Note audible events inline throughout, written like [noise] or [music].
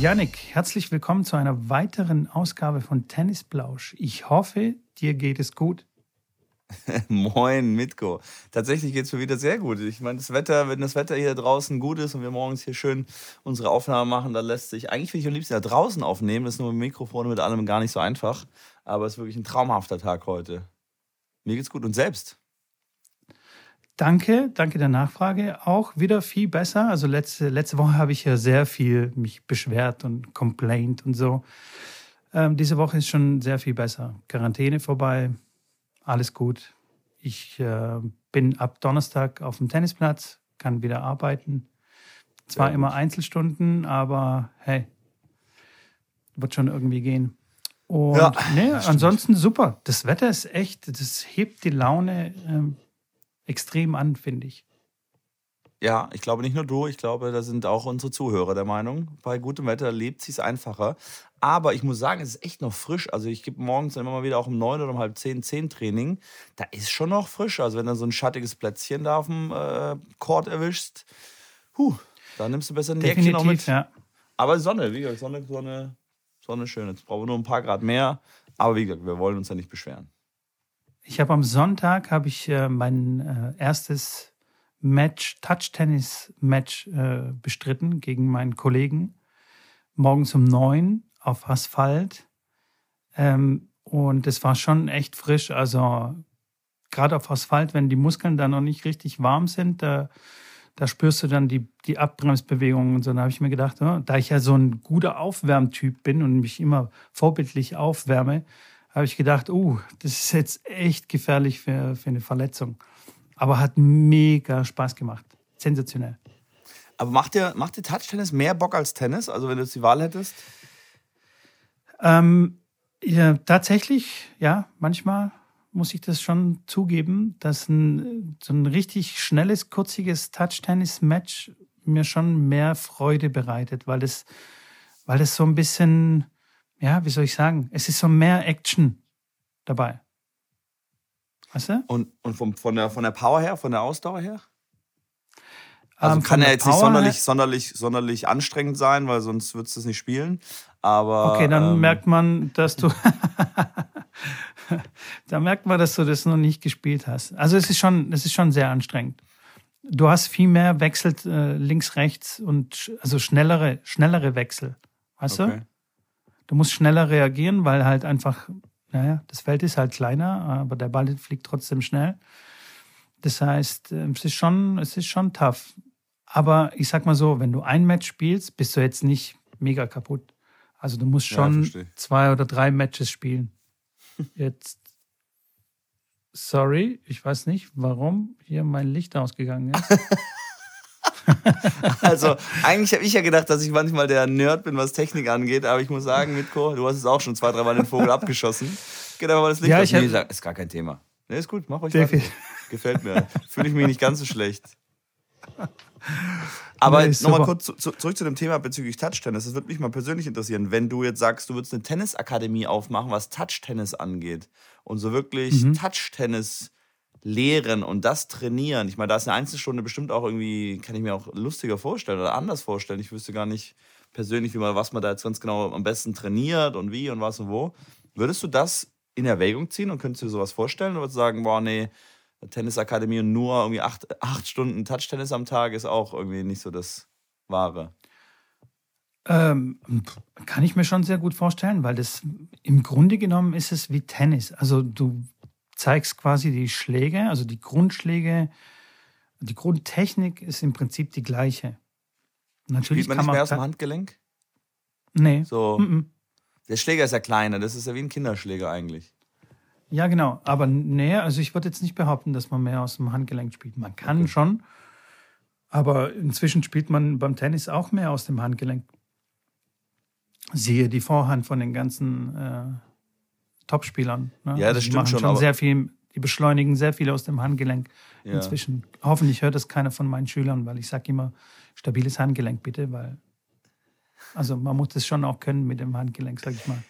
Janik, herzlich willkommen zu einer weiteren Ausgabe von Tennisblausch. Ich hoffe, dir geht es gut. [laughs] Moin, Mitko. Tatsächlich geht es mir wieder sehr gut. Ich meine, das Wetter, wenn das Wetter hier draußen gut ist und wir morgens hier schön unsere Aufnahme machen, dann lässt sich, eigentlich will ich am liebsten da draußen aufnehmen. Das ist nur mit Mikrofon und mit allem gar nicht so einfach. Aber es ist wirklich ein traumhafter Tag heute. Mir geht's gut und selbst. Danke, danke der Nachfrage. Auch wieder viel besser. Also letzte, letzte Woche habe ich ja sehr viel mich beschwert und complained und so. Ähm, diese Woche ist schon sehr viel besser. Quarantäne vorbei, alles gut. Ich äh, bin ab Donnerstag auf dem Tennisplatz, kann wieder arbeiten. Zwar immer Einzelstunden, aber hey, wird schon irgendwie gehen. Und ja, nee, ansonsten super. Das Wetter ist echt, das hebt die Laune. Ähm, extrem an, finde ich. Ja, ich glaube nicht nur du, ich glaube, da sind auch unsere Zuhörer der Meinung. Bei gutem Wetter lebt es einfacher. Aber ich muss sagen, es ist echt noch frisch. Also ich gebe morgens immer mal wieder auch um neun oder um halb zehn, zehn Training. Da ist schon noch frisch. Also wenn du so ein schattiges Plätzchen da auf dem äh, Court erwischst, huh, da nimmst du besser ein Jäckchen noch mit. Ja. Aber Sonne, wie gesagt, Sonne, Sonne, Sonne schön. Jetzt brauchen wir nur ein paar Grad mehr. Aber wie gesagt, wir wollen uns ja nicht beschweren. Ich habe am Sonntag habe ich äh, mein äh, erstes Match, Touch-Tennis-Match äh, bestritten gegen meinen Kollegen. Morgens um neun auf Asphalt. Ähm, und es war schon echt frisch. Also gerade auf Asphalt, wenn die Muskeln da noch nicht richtig warm sind, da, da spürst du dann die, die Abbremsbewegungen und so. Da habe ich mir gedacht, oh, da ich ja so ein guter Aufwärmtyp bin und mich immer vorbildlich aufwärme, habe ich gedacht, uh, das ist jetzt echt gefährlich für, für eine Verletzung. Aber hat mega Spaß gemacht. Sensationell. Aber macht dir, macht dir Touch-Tennis mehr Bock als Tennis? Also wenn du jetzt die Wahl hättest? Ähm, ja, tatsächlich, ja, manchmal muss ich das schon zugeben, dass ein, so ein richtig schnelles, kurziges Touch-Tennis-Match mir schon mehr Freude bereitet, weil das, weil das so ein bisschen, ja, wie soll ich sagen, es ist so mehr Action dabei. Weißt du? Und, und vom, von, der, von der Power her, von der Ausdauer her? Also um, ähm, kann er jetzt Power nicht sonderlich, sonderlich, sonderlich anstrengend sein, weil sonst würdest du es nicht spielen. Aber. Okay, dann ähm, merkt man, dass du. [laughs] da merkt man, dass du das noch nicht gespielt hast. Also es ist schon, es ist schon sehr anstrengend. Du hast viel mehr Wechsel äh, links, rechts und also schnellere, schnellere Wechsel. Weißt okay. du? Du musst schneller reagieren, weil halt einfach, naja, das Feld ist halt kleiner, aber der Ball fliegt trotzdem schnell. Das heißt, ähm, es ist schon, es ist schon tough. Aber ich sag mal so, wenn du ein Match spielst, bist du jetzt nicht mega kaputt. Also du musst schon ja, zwei oder drei Matches spielen. [laughs] Jetzt, sorry, ich weiß nicht, warum hier mein Licht ausgegangen ist. [laughs] [laughs] also, eigentlich habe ich ja gedacht, dass ich manchmal der Nerd bin, was Technik angeht, aber ich muss sagen, Mitko, du hast es auch schon zwei, drei Mal den Vogel abgeschossen. Geht aber mal das Licht ja, ich nee, hab... ist gar kein Thema. Nee, ist gut, mach euch weiter. Gefällt mir. Fühle ich mich nicht ganz so schlecht. Aber nee, nochmal kurz zu, zu, zurück zu dem Thema bezüglich Touch-Tennis. Das würde mich mal persönlich interessieren, wenn du jetzt sagst, du würdest eine Tennisakademie aufmachen, was Touch-Tennis angeht und so wirklich mhm. Touch-Tennis lehren und das trainieren. Ich meine, da ist eine Einzelstunde bestimmt auch irgendwie, kann ich mir auch lustiger vorstellen oder anders vorstellen. Ich wüsste gar nicht persönlich, wie man, was man da jetzt ganz genau am besten trainiert und wie und was und wo. Würdest du das in Erwägung ziehen und könntest du dir sowas vorstellen oder würdest du sagen, boah, nee, Tennisakademie und nur irgendwie acht, acht Stunden Touch-Tennis am Tag ist auch irgendwie nicht so das Wahre? Ähm, kann ich mir schon sehr gut vorstellen, weil das im Grunde genommen ist es wie Tennis. Also du zeigst quasi die Schläge, also die Grundschläge, die Grundtechnik ist im Prinzip die gleiche. Natürlich Spielt man, kann nicht mehr aus dem Handgelenk? Nee. So. Mm -mm. Der Schläger ist ja kleiner, das ist ja wie ein Kinderschläger eigentlich. Ja, genau. Aber nee, also ich würde jetzt nicht behaupten, dass man mehr aus dem Handgelenk spielt. Man kann okay. schon, aber inzwischen spielt man beim Tennis auch mehr aus dem Handgelenk. Siehe die Vorhand von den ganzen äh, Topspielern. Ne? Ja, das also stimmt schon. schon sehr viel, die beschleunigen sehr viel aus dem Handgelenk ja. inzwischen. Hoffentlich hört das keiner von meinen Schülern, weil ich sage immer, stabiles Handgelenk bitte, weil also man muss das schon auch können mit dem Handgelenk, sag ich mal.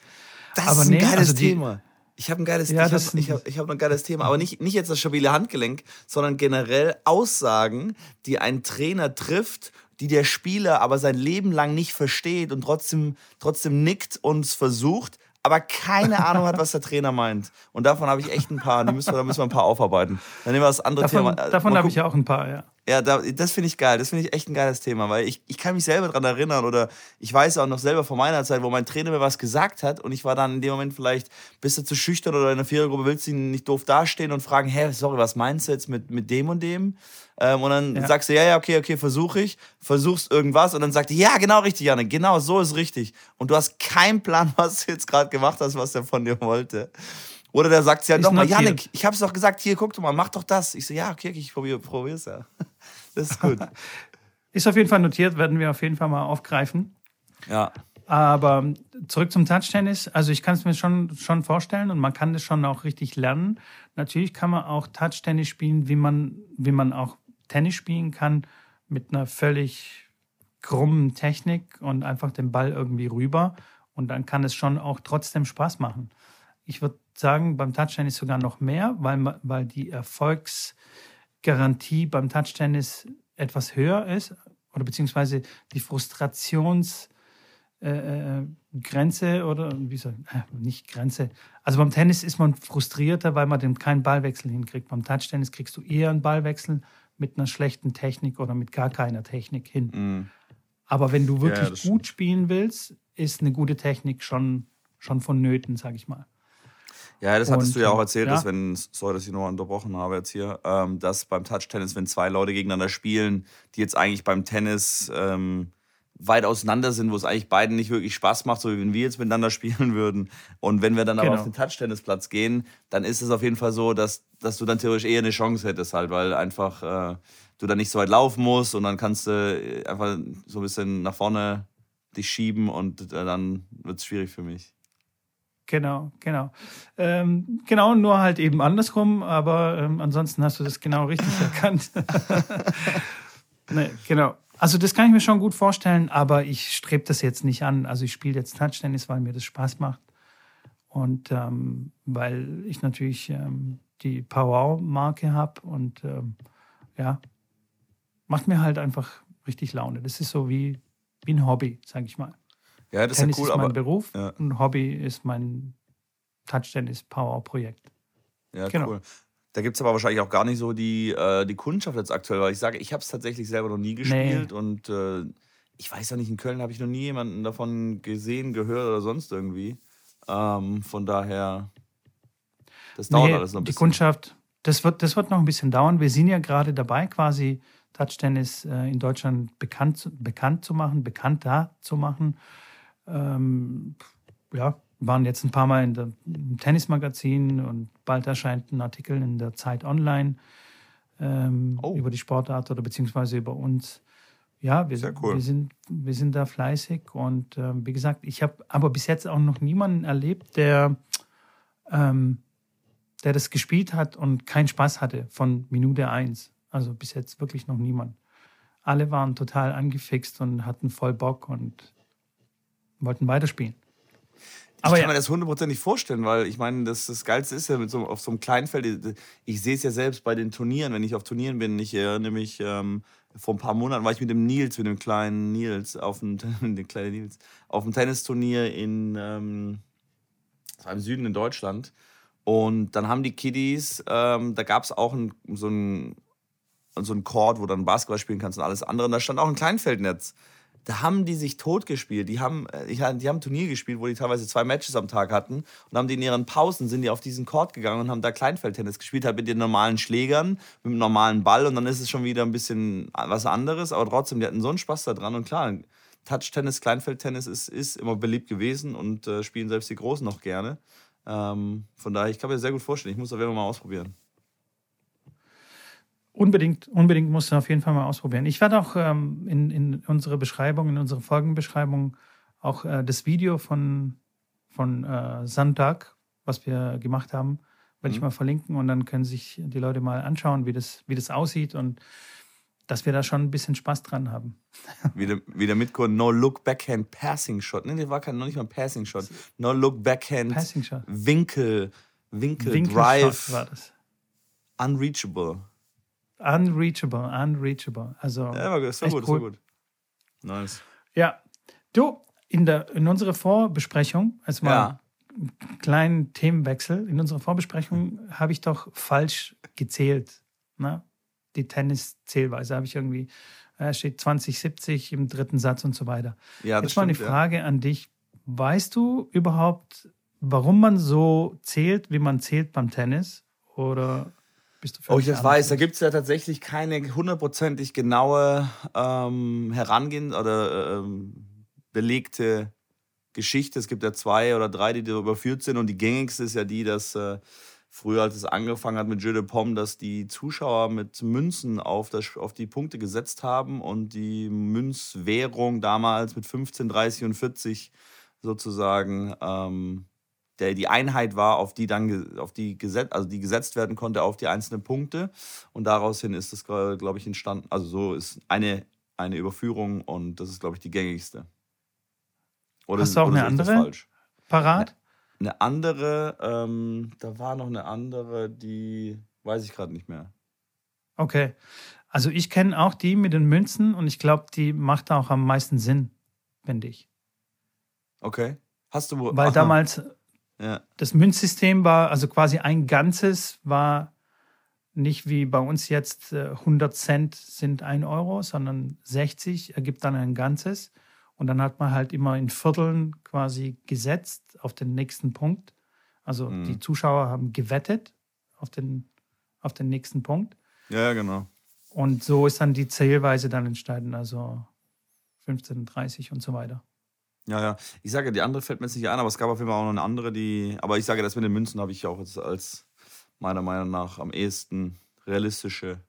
Das Aber ist ein nee, geiles also die, Thema. Ich habe ein geiles, ja, ich hab, ich hab, ich hab ein geiles Thema, aber nicht, nicht jetzt das stabile Handgelenk, sondern generell Aussagen, die ein Trainer trifft die der Spieler aber sein Leben lang nicht versteht und trotzdem, trotzdem nickt und versucht, aber keine Ahnung hat, was der Trainer meint. Und davon habe ich echt ein paar. Die müssen wir, da müssen wir ein paar aufarbeiten. Dann nehmen wir das andere davon, Thema. Davon habe ich ja auch ein paar, ja. Ja, da, das finde ich geil. Das finde ich echt ein geiles Thema, weil ich, ich kann mich selber daran erinnern oder ich weiß auch noch selber von meiner Zeit, wo mein Trainer mir was gesagt hat und ich war dann in dem Moment vielleicht, bist du zu schüchtern oder in der Vierergruppe willst du ihn nicht doof dastehen und fragen, hä, sorry, was meinst du jetzt mit, mit dem und dem? Ähm, und dann ja. sagst du, ja, ja, okay, okay, versuche ich, versuchst irgendwas und dann sagt er, ja, genau richtig, Janne, genau, so ist richtig. Und du hast keinen Plan, [laughs] was du jetzt gerade gemacht hast, was er von dir wollte. Oder der sagt ja nochmal, Janik, ich hab's doch gesagt, hier, guck doch mal, mach doch das. Ich so, ja, okay, ich probiere probier's ja. [laughs] Das ist gut. [laughs] ist auf jeden Fall notiert, werden wir auf jeden Fall mal aufgreifen. Ja. Aber zurück zum Touch-Tennis. Also ich kann es mir schon, schon vorstellen und man kann das schon auch richtig lernen. Natürlich kann man auch Touch-Tennis spielen, wie man, wie man auch Tennis spielen kann, mit einer völlig krummen Technik und einfach den Ball irgendwie rüber. Und dann kann es schon auch trotzdem Spaß machen. Ich würde sagen, beim Touch-Tennis sogar noch mehr, weil, weil die Erfolgs- Garantie beim Touchtennis etwas höher ist oder beziehungsweise die Frustrationsgrenze äh, äh oder wie soll äh, nicht Grenze. Also beim Tennis ist man frustrierter, weil man den keinen Ballwechsel hinkriegt. Beim Touchtennis kriegst du eher einen Ballwechsel mit einer schlechten Technik oder mit gar keiner Technik hin. Mm. Aber wenn du wirklich ja, gut spielen willst, ist eine gute Technik schon, schon vonnöten, sag ich mal. Ja, das hattest und, du ja auch erzählt, ja. dass wenn, sorry, dass ich noch unterbrochen habe jetzt hier, ähm, dass beim Touch-Tennis, wenn zwei Leute gegeneinander spielen, die jetzt eigentlich beim Tennis ähm, weit auseinander sind, wo es eigentlich beiden nicht wirklich Spaß macht, so wie wenn wir jetzt miteinander [laughs] spielen würden. Und wenn wir dann genau. aber auf den Touch-Tennisplatz gehen, dann ist es auf jeden Fall so, dass, dass du dann theoretisch eher eine Chance hättest, halt, weil einfach äh, du dann nicht so weit laufen musst und dann kannst du äh, einfach so ein bisschen nach vorne dich schieben und äh, dann wird es schwierig für mich. Genau, genau. Ähm, genau, nur halt eben andersrum, aber ähm, ansonsten hast du das genau richtig [laughs] erkannt. [laughs] nee, genau. Also das kann ich mir schon gut vorstellen, aber ich strebe das jetzt nicht an. Also ich spiele jetzt Touchtennis, weil mir das Spaß macht und ähm, weil ich natürlich ähm, die Power-Marke habe und ähm, ja, macht mir halt einfach richtig Laune. Das ist so wie, wie ein Hobby, sage ich mal. Ja, das Tennis ist ja cool, ist mein aber, Beruf ja. und Hobby ist mein Touch-Tennis-Power-Projekt. Ja, genau. cool. Da gibt es aber wahrscheinlich auch gar nicht so die, äh, die Kundschaft jetzt aktuell, weil ich sage, ich habe es tatsächlich selber noch nie gespielt nee. und äh, ich weiß ja nicht, in Köln habe ich noch nie jemanden davon gesehen, gehört oder sonst irgendwie. Ähm, von daher, das dauert nee, alles noch ein bisschen. Die Kundschaft, das wird, das wird noch ein bisschen dauern. Wir sind ja gerade dabei, quasi Touch-Tennis äh, in Deutschland bekannt, bekannt zu machen, bekannter zu machen ähm, ja, waren jetzt ein paar Mal in der, im Tennismagazin und bald erscheint ein Artikel in der Zeit Online ähm, oh. über die Sportart oder beziehungsweise über uns. Ja, wir, cool. wir, sind, wir sind da fleißig und äh, wie gesagt, ich habe aber bis jetzt auch noch niemanden erlebt, der, ähm, der das gespielt hat und keinen Spaß hatte von Minute eins. Also bis jetzt wirklich noch niemand. Alle waren total angefixt und hatten voll Bock und wollten weiterspielen. Aber ich kann ja. mir das hundertprozentig vorstellen, weil ich meine, das, das Geilste ist ja mit so, auf so einem kleinen Feld, ich sehe es ja selbst bei den Turnieren, wenn ich auf Turnieren bin. Ich erinnere mich, ähm, vor ein paar Monaten war ich mit dem Nils, mit dem kleinen Nils, auf dem, [laughs] den kleinen Nils, auf dem Tennisturnier in, ähm, im Süden in Deutschland. Und dann haben die Kiddies, ähm, da gab es auch ein, so ein so ein Court, wo du dann Basketball spielen kannst und alles andere. Und da stand auch ein Kleinfeldnetz da haben die sich totgespielt. Die haben, äh, die haben ein Turnier gespielt, wo die teilweise zwei Matches am Tag hatten und haben die in ihren Pausen sind die auf diesen Court gegangen und haben da Kleinfeldtennis gespielt, halt mit den normalen Schlägern, mit dem normalen Ball und dann ist es schon wieder ein bisschen was anderes, aber trotzdem, die hatten so einen Spaß da dran und klar, Touch-Tennis, Kleinfeldtennis ist, ist immer beliebt gewesen und äh, spielen selbst die Großen noch gerne. Ähm, von daher, ich kann mir sehr gut vorstellen, ich muss auf jeden mal ausprobieren. Unbedingt, unbedingt musst du auf jeden Fall mal ausprobieren. Ich werde auch ähm, in, in unsere Beschreibung, in unsere Folgenbeschreibung auch äh, das Video von, von äh, Sonntag, was wir gemacht haben, werde mhm. ich mal verlinken und dann können sich die Leute mal anschauen, wie das, wie das aussieht und dass wir da schon ein bisschen Spaß dran haben. [laughs] Wieder, wieder mit No Look Backhand Passing Shot. Nee, das war kein, noch nicht mal Passing Shot. No Look Backhand Passing Shot. Winkel, Winkel, Winkel Drive. war das. Unreachable. Unreachable, unreachable. Also ja, war, das war gut, cool. das war gut. Nice. Ja. Du, in, der, in unserer Vorbesprechung, also mal Ja. einen kleinen Themenwechsel, in unserer Vorbesprechung habe ich doch falsch gezählt. Ne? Die Tennis-Zählweise habe ich irgendwie, äh, steht 2070 im dritten Satz und so weiter. Ja, Jetzt mal eine stimmt, ja. Frage an dich. Weißt du überhaupt, warum man so zählt, wie man zählt beim Tennis? Oder bist du Oh, ich völlig das weiß, da gibt es ja tatsächlich keine hundertprozentig genaue ähm, Herangehen oder ähm, belegte Geschichte. Es gibt ja zwei oder drei, die darüber überführt sind. Und die gängigste ist ja die, dass äh, früher, als es angefangen hat mit Jeu de Pomme, dass die Zuschauer mit Münzen auf, das, auf die Punkte gesetzt haben und die Münzwährung damals mit 15, 30 und 40 sozusagen ähm, der die Einheit war, auf die dann auf die gesetzt, also die gesetzt werden konnte auf die einzelnen Punkte. Und daraus hin ist das, glaube ich, entstanden. Also so ist eine, eine Überführung und das ist, glaube ich, die gängigste. Oder, Hast du auch oder eine andere? falsch? Parat? Eine andere, ähm, da war noch eine andere, die weiß ich gerade nicht mehr. Okay. Also ich kenne auch die mit den Münzen und ich glaube, die macht auch am meisten Sinn, finde ich. Okay. Hast du Weil Aha. damals Ja. das Münzsystem war, also quasi ein Ganzes war nicht wie bei uns jetzt äh, 100 Cent sind ein Euro, sondern 60 ergibt dann ein Ganzes. Und dann hat man halt immer in Vierteln quasi gesetzt auf den nächsten Punkt. Also Mhm. die Zuschauer haben gewettet auf den, auf den nächsten Punkt. ja, ja, genau. Und so ist dann die Zählweise dann entstanden, also 15, 30 und so weiter. Ja, ja. Ich sage, die andere fällt mir jetzt nicht ein, aber es gab auf jeden Fall auch noch eine andere, die. Aber ich sage, das mit den Münzen habe ich auch jetzt als meiner Meinung nach am ehesten realistische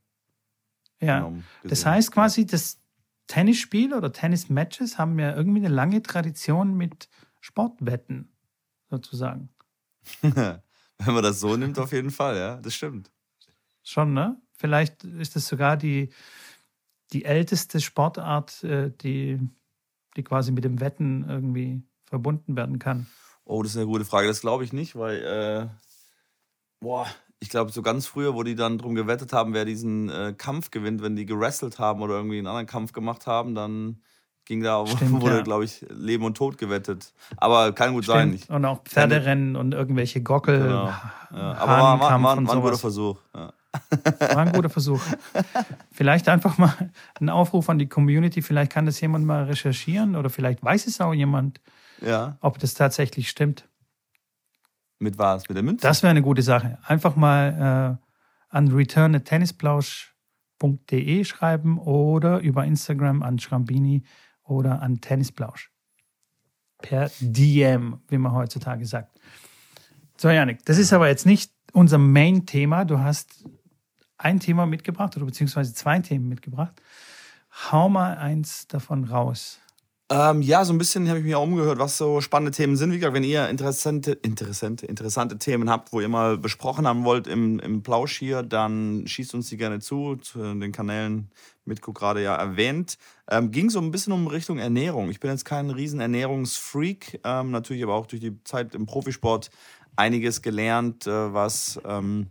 Ja. genommen. Das heißt quasi, das Tennisspiel oder Tennismatches haben ja irgendwie eine lange Tradition mit Sportwetten, sozusagen. [laughs] Wenn man das so nimmt, auf jeden Fall, ja, das stimmt. Schon, ne? Vielleicht ist es sogar die, die älteste Sportart, äh, die, die quasi mit dem Wetten irgendwie verbunden werden kann. Oh, das ist eine gute Frage. Das glaube ich nicht, weil, äh, boah, ich glaube, so ganz früher, wo die dann drum gewettet haben, wer diesen äh, Kampf gewinnt, wenn die gewrestelt haben oder irgendwie einen anderen Kampf gemacht haben, dann ging da, [laughs] Stimmt, wurde, ja. glaube ich, Leben und Tod gewettet. Aber kann gut sein. Stimmt. Und auch Pferderennen und irgendwelche Gockel. Genau. Ja, aber war, war, war, war ein guter. Versuch. Ja. War ein guter Versuch. Vielleicht einfach mal ein Aufruf an die Community. Vielleicht kann das jemand mal recherchieren oder vielleicht weiß es auch jemand, ja. ob das tatsächlich stimmt. Mit was? Mit der Münze? Das wäre eine gute Sache. Einfach mal äh, an return.tennisplausch.de schreiben oder über Instagram an Schrambini oder an Tennisplausch. Per DM, wie man heutzutage sagt. So, Janik, das ist aber jetzt nicht unser Main-Thema. Du hast ein Thema mitgebracht oder beziehungsweise zwei Themen mitgebracht. Hau mal eins davon raus. Ähm, ja, so ein bisschen habe ich mir auch umgehört, was so spannende Themen sind. Wie gesagt, wenn ihr interessante, interessante, interessante Themen habt, wo ihr mal besprochen haben wollt im, im Plausch hier, dann schießt uns die gerne zu, zu den Kanälen Mitko gerade ja erwähnt. Ähm, ging so ein bisschen um Richtung Ernährung. Ich bin jetzt kein riesen Ernährungsfreak, ähm, natürlich aber auch durch die Zeit im Profisport einiges gelernt, äh, was, ähm,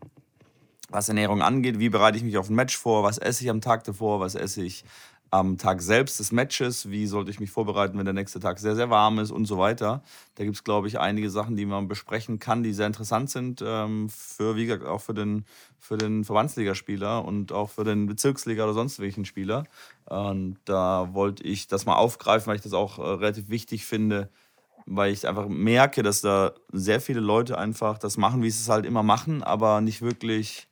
was Ernährung angeht. Wie bereite ich mich auf ein Match vor? Was esse ich am Tag davor? Was esse ich am Tag selbst des Matches, wie sollte ich mich vorbereiten, wenn der nächste Tag sehr, sehr warm ist und so weiter. Da gibt es, glaube ich, einige Sachen, die man besprechen kann, die sehr interessant sind ähm, für, wie gesagt, auch für den, für den Verbandsligaspieler und auch für den Bezirksliga oder sonst welchen Spieler. Und da wollte ich das mal aufgreifen, weil ich das auch äh, relativ wichtig finde, weil ich einfach merke, dass da sehr viele Leute einfach das machen, wie sie es halt immer machen, aber nicht wirklich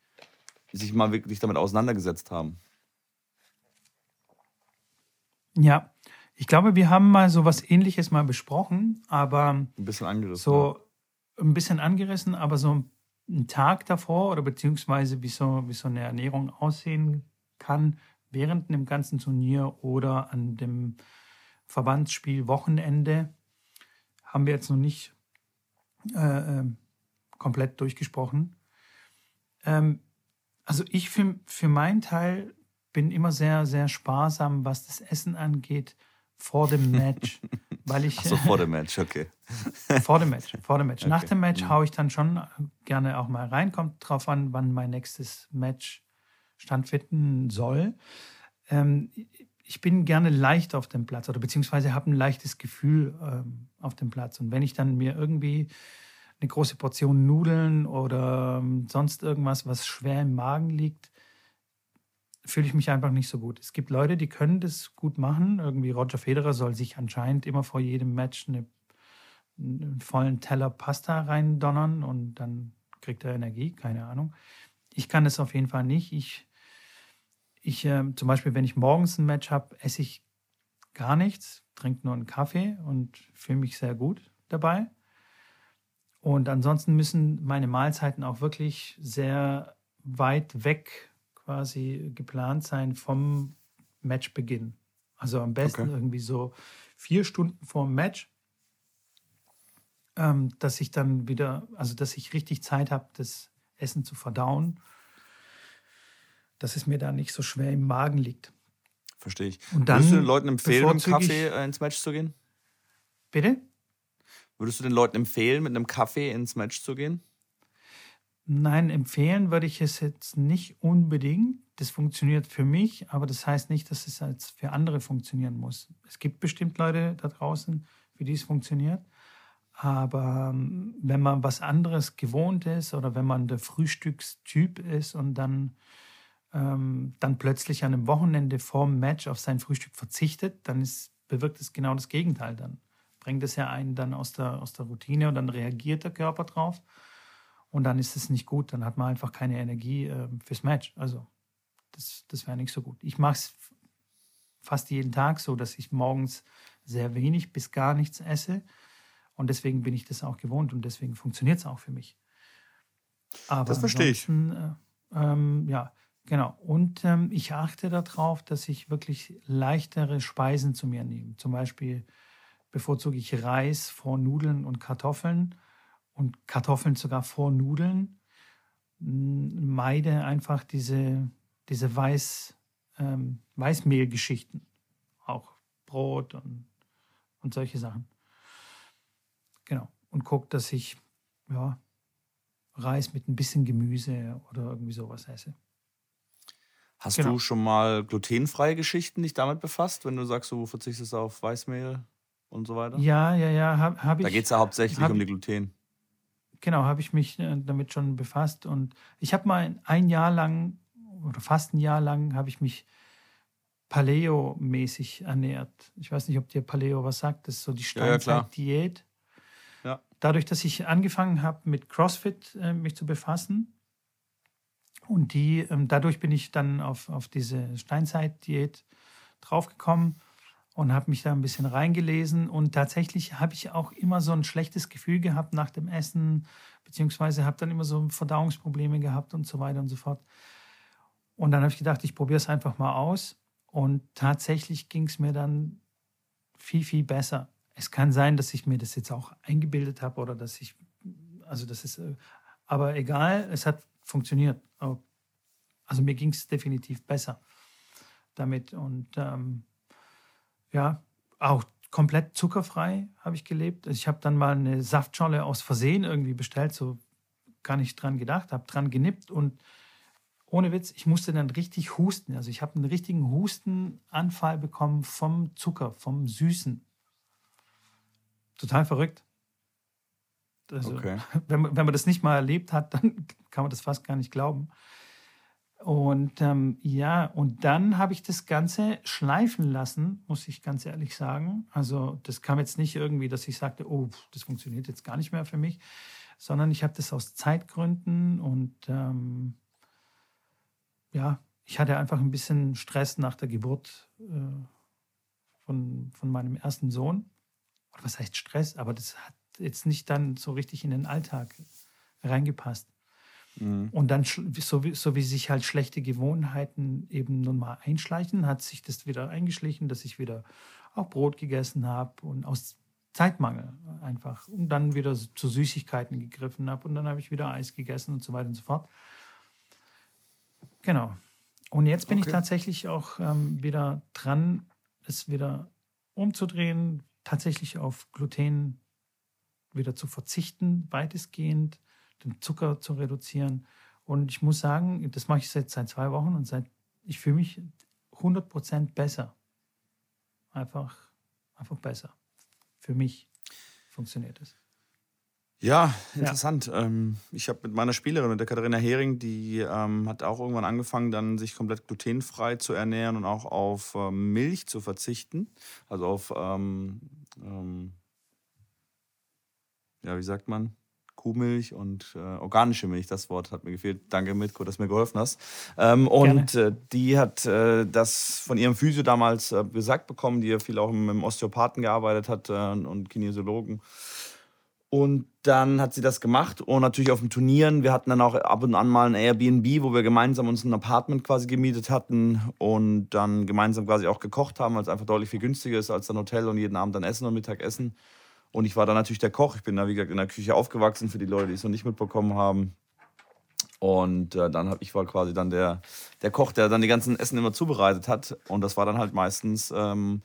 sich mal wirklich damit auseinandergesetzt haben. Ja, ich glaube, wir haben mal so was ähnliches mal besprochen, aber Ein bisschen angerissen. so ein bisschen angerissen, aber so einen Tag davor oder beziehungsweise wie so, wie so eine Ernährung aussehen kann während dem ganzen Turnier oder an dem Verbandsspiel Wochenende haben wir jetzt noch nicht äh, äh, komplett durchgesprochen. Ähm, also ich für, für meinen Teil bin immer sehr, sehr sparsam, was das Essen angeht vor dem Match, [laughs] weil ich Ach so, vor dem Match, okay. [laughs] vor dem Match, vor dem Match. Nach Okay. dem Match Mhm. haue ich dann schon gerne auch mal rein. Kommt drauf an, wann mein nächstes Match stattfinden soll. Ähm, ich bin gerne leicht auf dem Platz oder beziehungsweise habe ein leichtes Gefühl ähm, auf dem Platz. Und wenn ich dann mir irgendwie eine große Portion Nudeln oder ähm, sonst irgendwas, was schwer im Magen liegt, fühle ich mich einfach nicht so gut. Es gibt Leute, die können das gut machen. Irgendwie Roger Federer soll sich anscheinend immer vor jedem Match eine, einen vollen Teller Pasta reindonnern und dann kriegt er Energie, keine Ahnung. Ich kann das auf jeden Fall nicht. Ich, ich äh, zum Beispiel, wenn ich morgens ein Match habe, esse ich gar nichts, trinke nur einen Kaffee und fühle mich sehr gut dabei. Und ansonsten müssen meine Mahlzeiten auch wirklich sehr weit weg quasi geplant sein vom Matchbeginn. Also am besten okay. irgendwie so vier Stunden vor dem Match, ähm, dass ich dann wieder, also dass ich richtig Zeit habe, das Essen zu verdauen, dass es mir da nicht so schwer im Magen liegt. Verstehe ich. Und dann Würdest du den Leuten empfehlen, mit Kaffee äh, ins Match zu gehen? Bitte? Würdest du den Leuten empfehlen, mit einem Kaffee ins Match zu gehen? Nein, empfehlen würde ich es jetzt nicht unbedingt. Das funktioniert für mich, aber das heißt nicht, dass es als für andere funktionieren muss. Es gibt bestimmt Leute da draußen, für die es funktioniert. Aber ähm, wenn man was anderes gewohnt ist oder wenn man der Frühstückstyp ist und dann, ähm, dann plötzlich an einem Wochenende vorm Match auf sein Frühstück verzichtet, dann ist, bewirkt es genau das Gegenteil dann bringt es ja einen dann aus der, aus der Routine und dann reagiert der Körper drauf. Und dann ist es nicht gut, dann hat man einfach keine Energie äh, fürs Match. Also das, das wäre nicht so gut. Ich mache es fast jeden Tag so, dass ich morgens sehr wenig bis gar nichts esse. Und deswegen bin ich das auch gewohnt und deswegen funktioniert es auch für mich. Aber das verstehe ich. Äh, ähm, ja, genau. Und ähm, ich achte darauf, dass ich wirklich leichtere Speisen zu mir nehme. Zum Beispiel bevorzuge ich Reis vor Nudeln und Kartoffeln und Kartoffeln sogar vor Nudeln. Meide einfach diese, diese Weiß, ähm, Weißmehlgeschichten. Auch Brot und, und solche Sachen. Genau. Und gucke, dass ich ja, Reis mit ein bisschen Gemüse oder irgendwie sowas esse. Hast genau. du schon mal glutenfreie Geschichten dich damit befasst, wenn du sagst, du verzichtest auf Weißmehl? Und so weiter? Ja, ja, ja, habe hab ich. Da geht es ja hauptsächlich hab, um die Gluten. Genau, habe ich mich äh, damit schon befasst. Und ich habe mal ein Jahr lang oder fast ein Jahr lang habe ich mich Paleo-mäßig ernährt. Ich weiß nicht, ob dir Paleo was sagt. Das ist so die Steinzeit-Diät. Ja, ja. Dadurch, dass ich angefangen habe, mit CrossFit äh, mich zu befassen, und die, ähm, dadurch bin ich dann auf, auf diese Steinzeit-Diät draufgekommen und habe mich da ein bisschen reingelesen. Und tatsächlich habe ich auch immer so ein schlechtes Gefühl gehabt nach dem Essen, beziehungsweise habe dann immer so Verdauungsprobleme gehabt und so weiter und so fort. Und dann habe ich gedacht, ich probiere es einfach mal aus. Und tatsächlich ging es mir dann viel, viel besser. Es kann sein, dass ich mir das jetzt auch eingebildet habe oder dass ich, also das ist, äh, aber egal, es hat funktioniert. Also mir ging es definitiv besser damit. Und ähm, ja, auch komplett zuckerfrei habe ich gelebt. Ich habe dann mal eine Saftscholle aus Versehen irgendwie bestellt, so gar nicht dran gedacht, habe dran genippt und ohne Witz, ich musste dann richtig husten. Also ich habe einen richtigen Hustenanfall bekommen vom Zucker, vom Süßen. Total verrückt. Also, okay. [laughs] wenn, man, wenn man das nicht mal erlebt hat, dann [laughs] kann man das fast gar nicht glauben. Und ähm, ja, und dann habe ich das Ganze schleifen lassen, muss ich ganz ehrlich sagen. Also das kam jetzt nicht irgendwie, dass ich sagte, oh, das funktioniert jetzt gar nicht mehr für mich, sondern ich habe das aus Zeitgründen und ähm, ja, ich hatte einfach ein bisschen Stress nach der Geburt äh, von, von meinem ersten Sohn. Was heißt Stress? Aber das hat jetzt nicht dann so richtig in den Alltag reingepasst. Mhm. Und dann, so wie, so wie sich halt schlechte Gewohnheiten eben nun mal einschleichen, hat sich das wieder eingeschlichen, dass ich wieder auch Brot gegessen habe und aus Zeitmangel einfach. Und dann wieder zu Süßigkeiten gegriffen habe und dann habe ich wieder Eis gegessen und so weiter und so fort. Genau. Und jetzt bin okay. ich tatsächlich auch ähm, wieder dran, es wieder umzudrehen, tatsächlich auf Gluten wieder zu verzichten, weitestgehend den Zucker zu reduzieren. Und ich muss sagen, das mache ich seit, seit zwei Wochen und seit, ich fühle mich 100 Prozent besser. einfach, einfach besser. Für mich funktioniert es. Ja, interessant. Ja. Ähm, ich habe mit meiner Spielerin, mit der Katharina Hering, die ähm, hat auch irgendwann angefangen, dann sich komplett glutenfrei zu ernähren und auch auf ähm, Milch zu verzichten. Also auf, ähm, ähm, ja, wie sagt man? Kuhmilch und äh, organische Milch, das Wort hat mir gefehlt. Danke, Mitko, dass du mir geholfen hast. Ähm, und äh, die hat äh, das von ihrem Physio damals äh, gesagt bekommen, die ja viel auch mit dem Osteopathen gearbeitet hat äh, und Kinesiologen. Und dann hat sie das gemacht und natürlich auf den Turnieren. Wir hatten dann auch ab und an mal ein Airbnb, wo wir gemeinsam uns ein Apartment quasi gemietet hatten und dann gemeinsam quasi auch gekocht haben, weil es einfach deutlich viel günstiger ist als ein Hotel und jeden Abend dann essen und Mittagessen. Und ich war dann natürlich der Koch. Ich bin da, wie gesagt, in der Küche aufgewachsen, für die Leute, die es noch nicht mitbekommen haben. Und äh, dann habe ich war quasi dann der, der Koch, der dann die ganzen Essen immer zubereitet hat. Und das war dann halt meistens, ähm,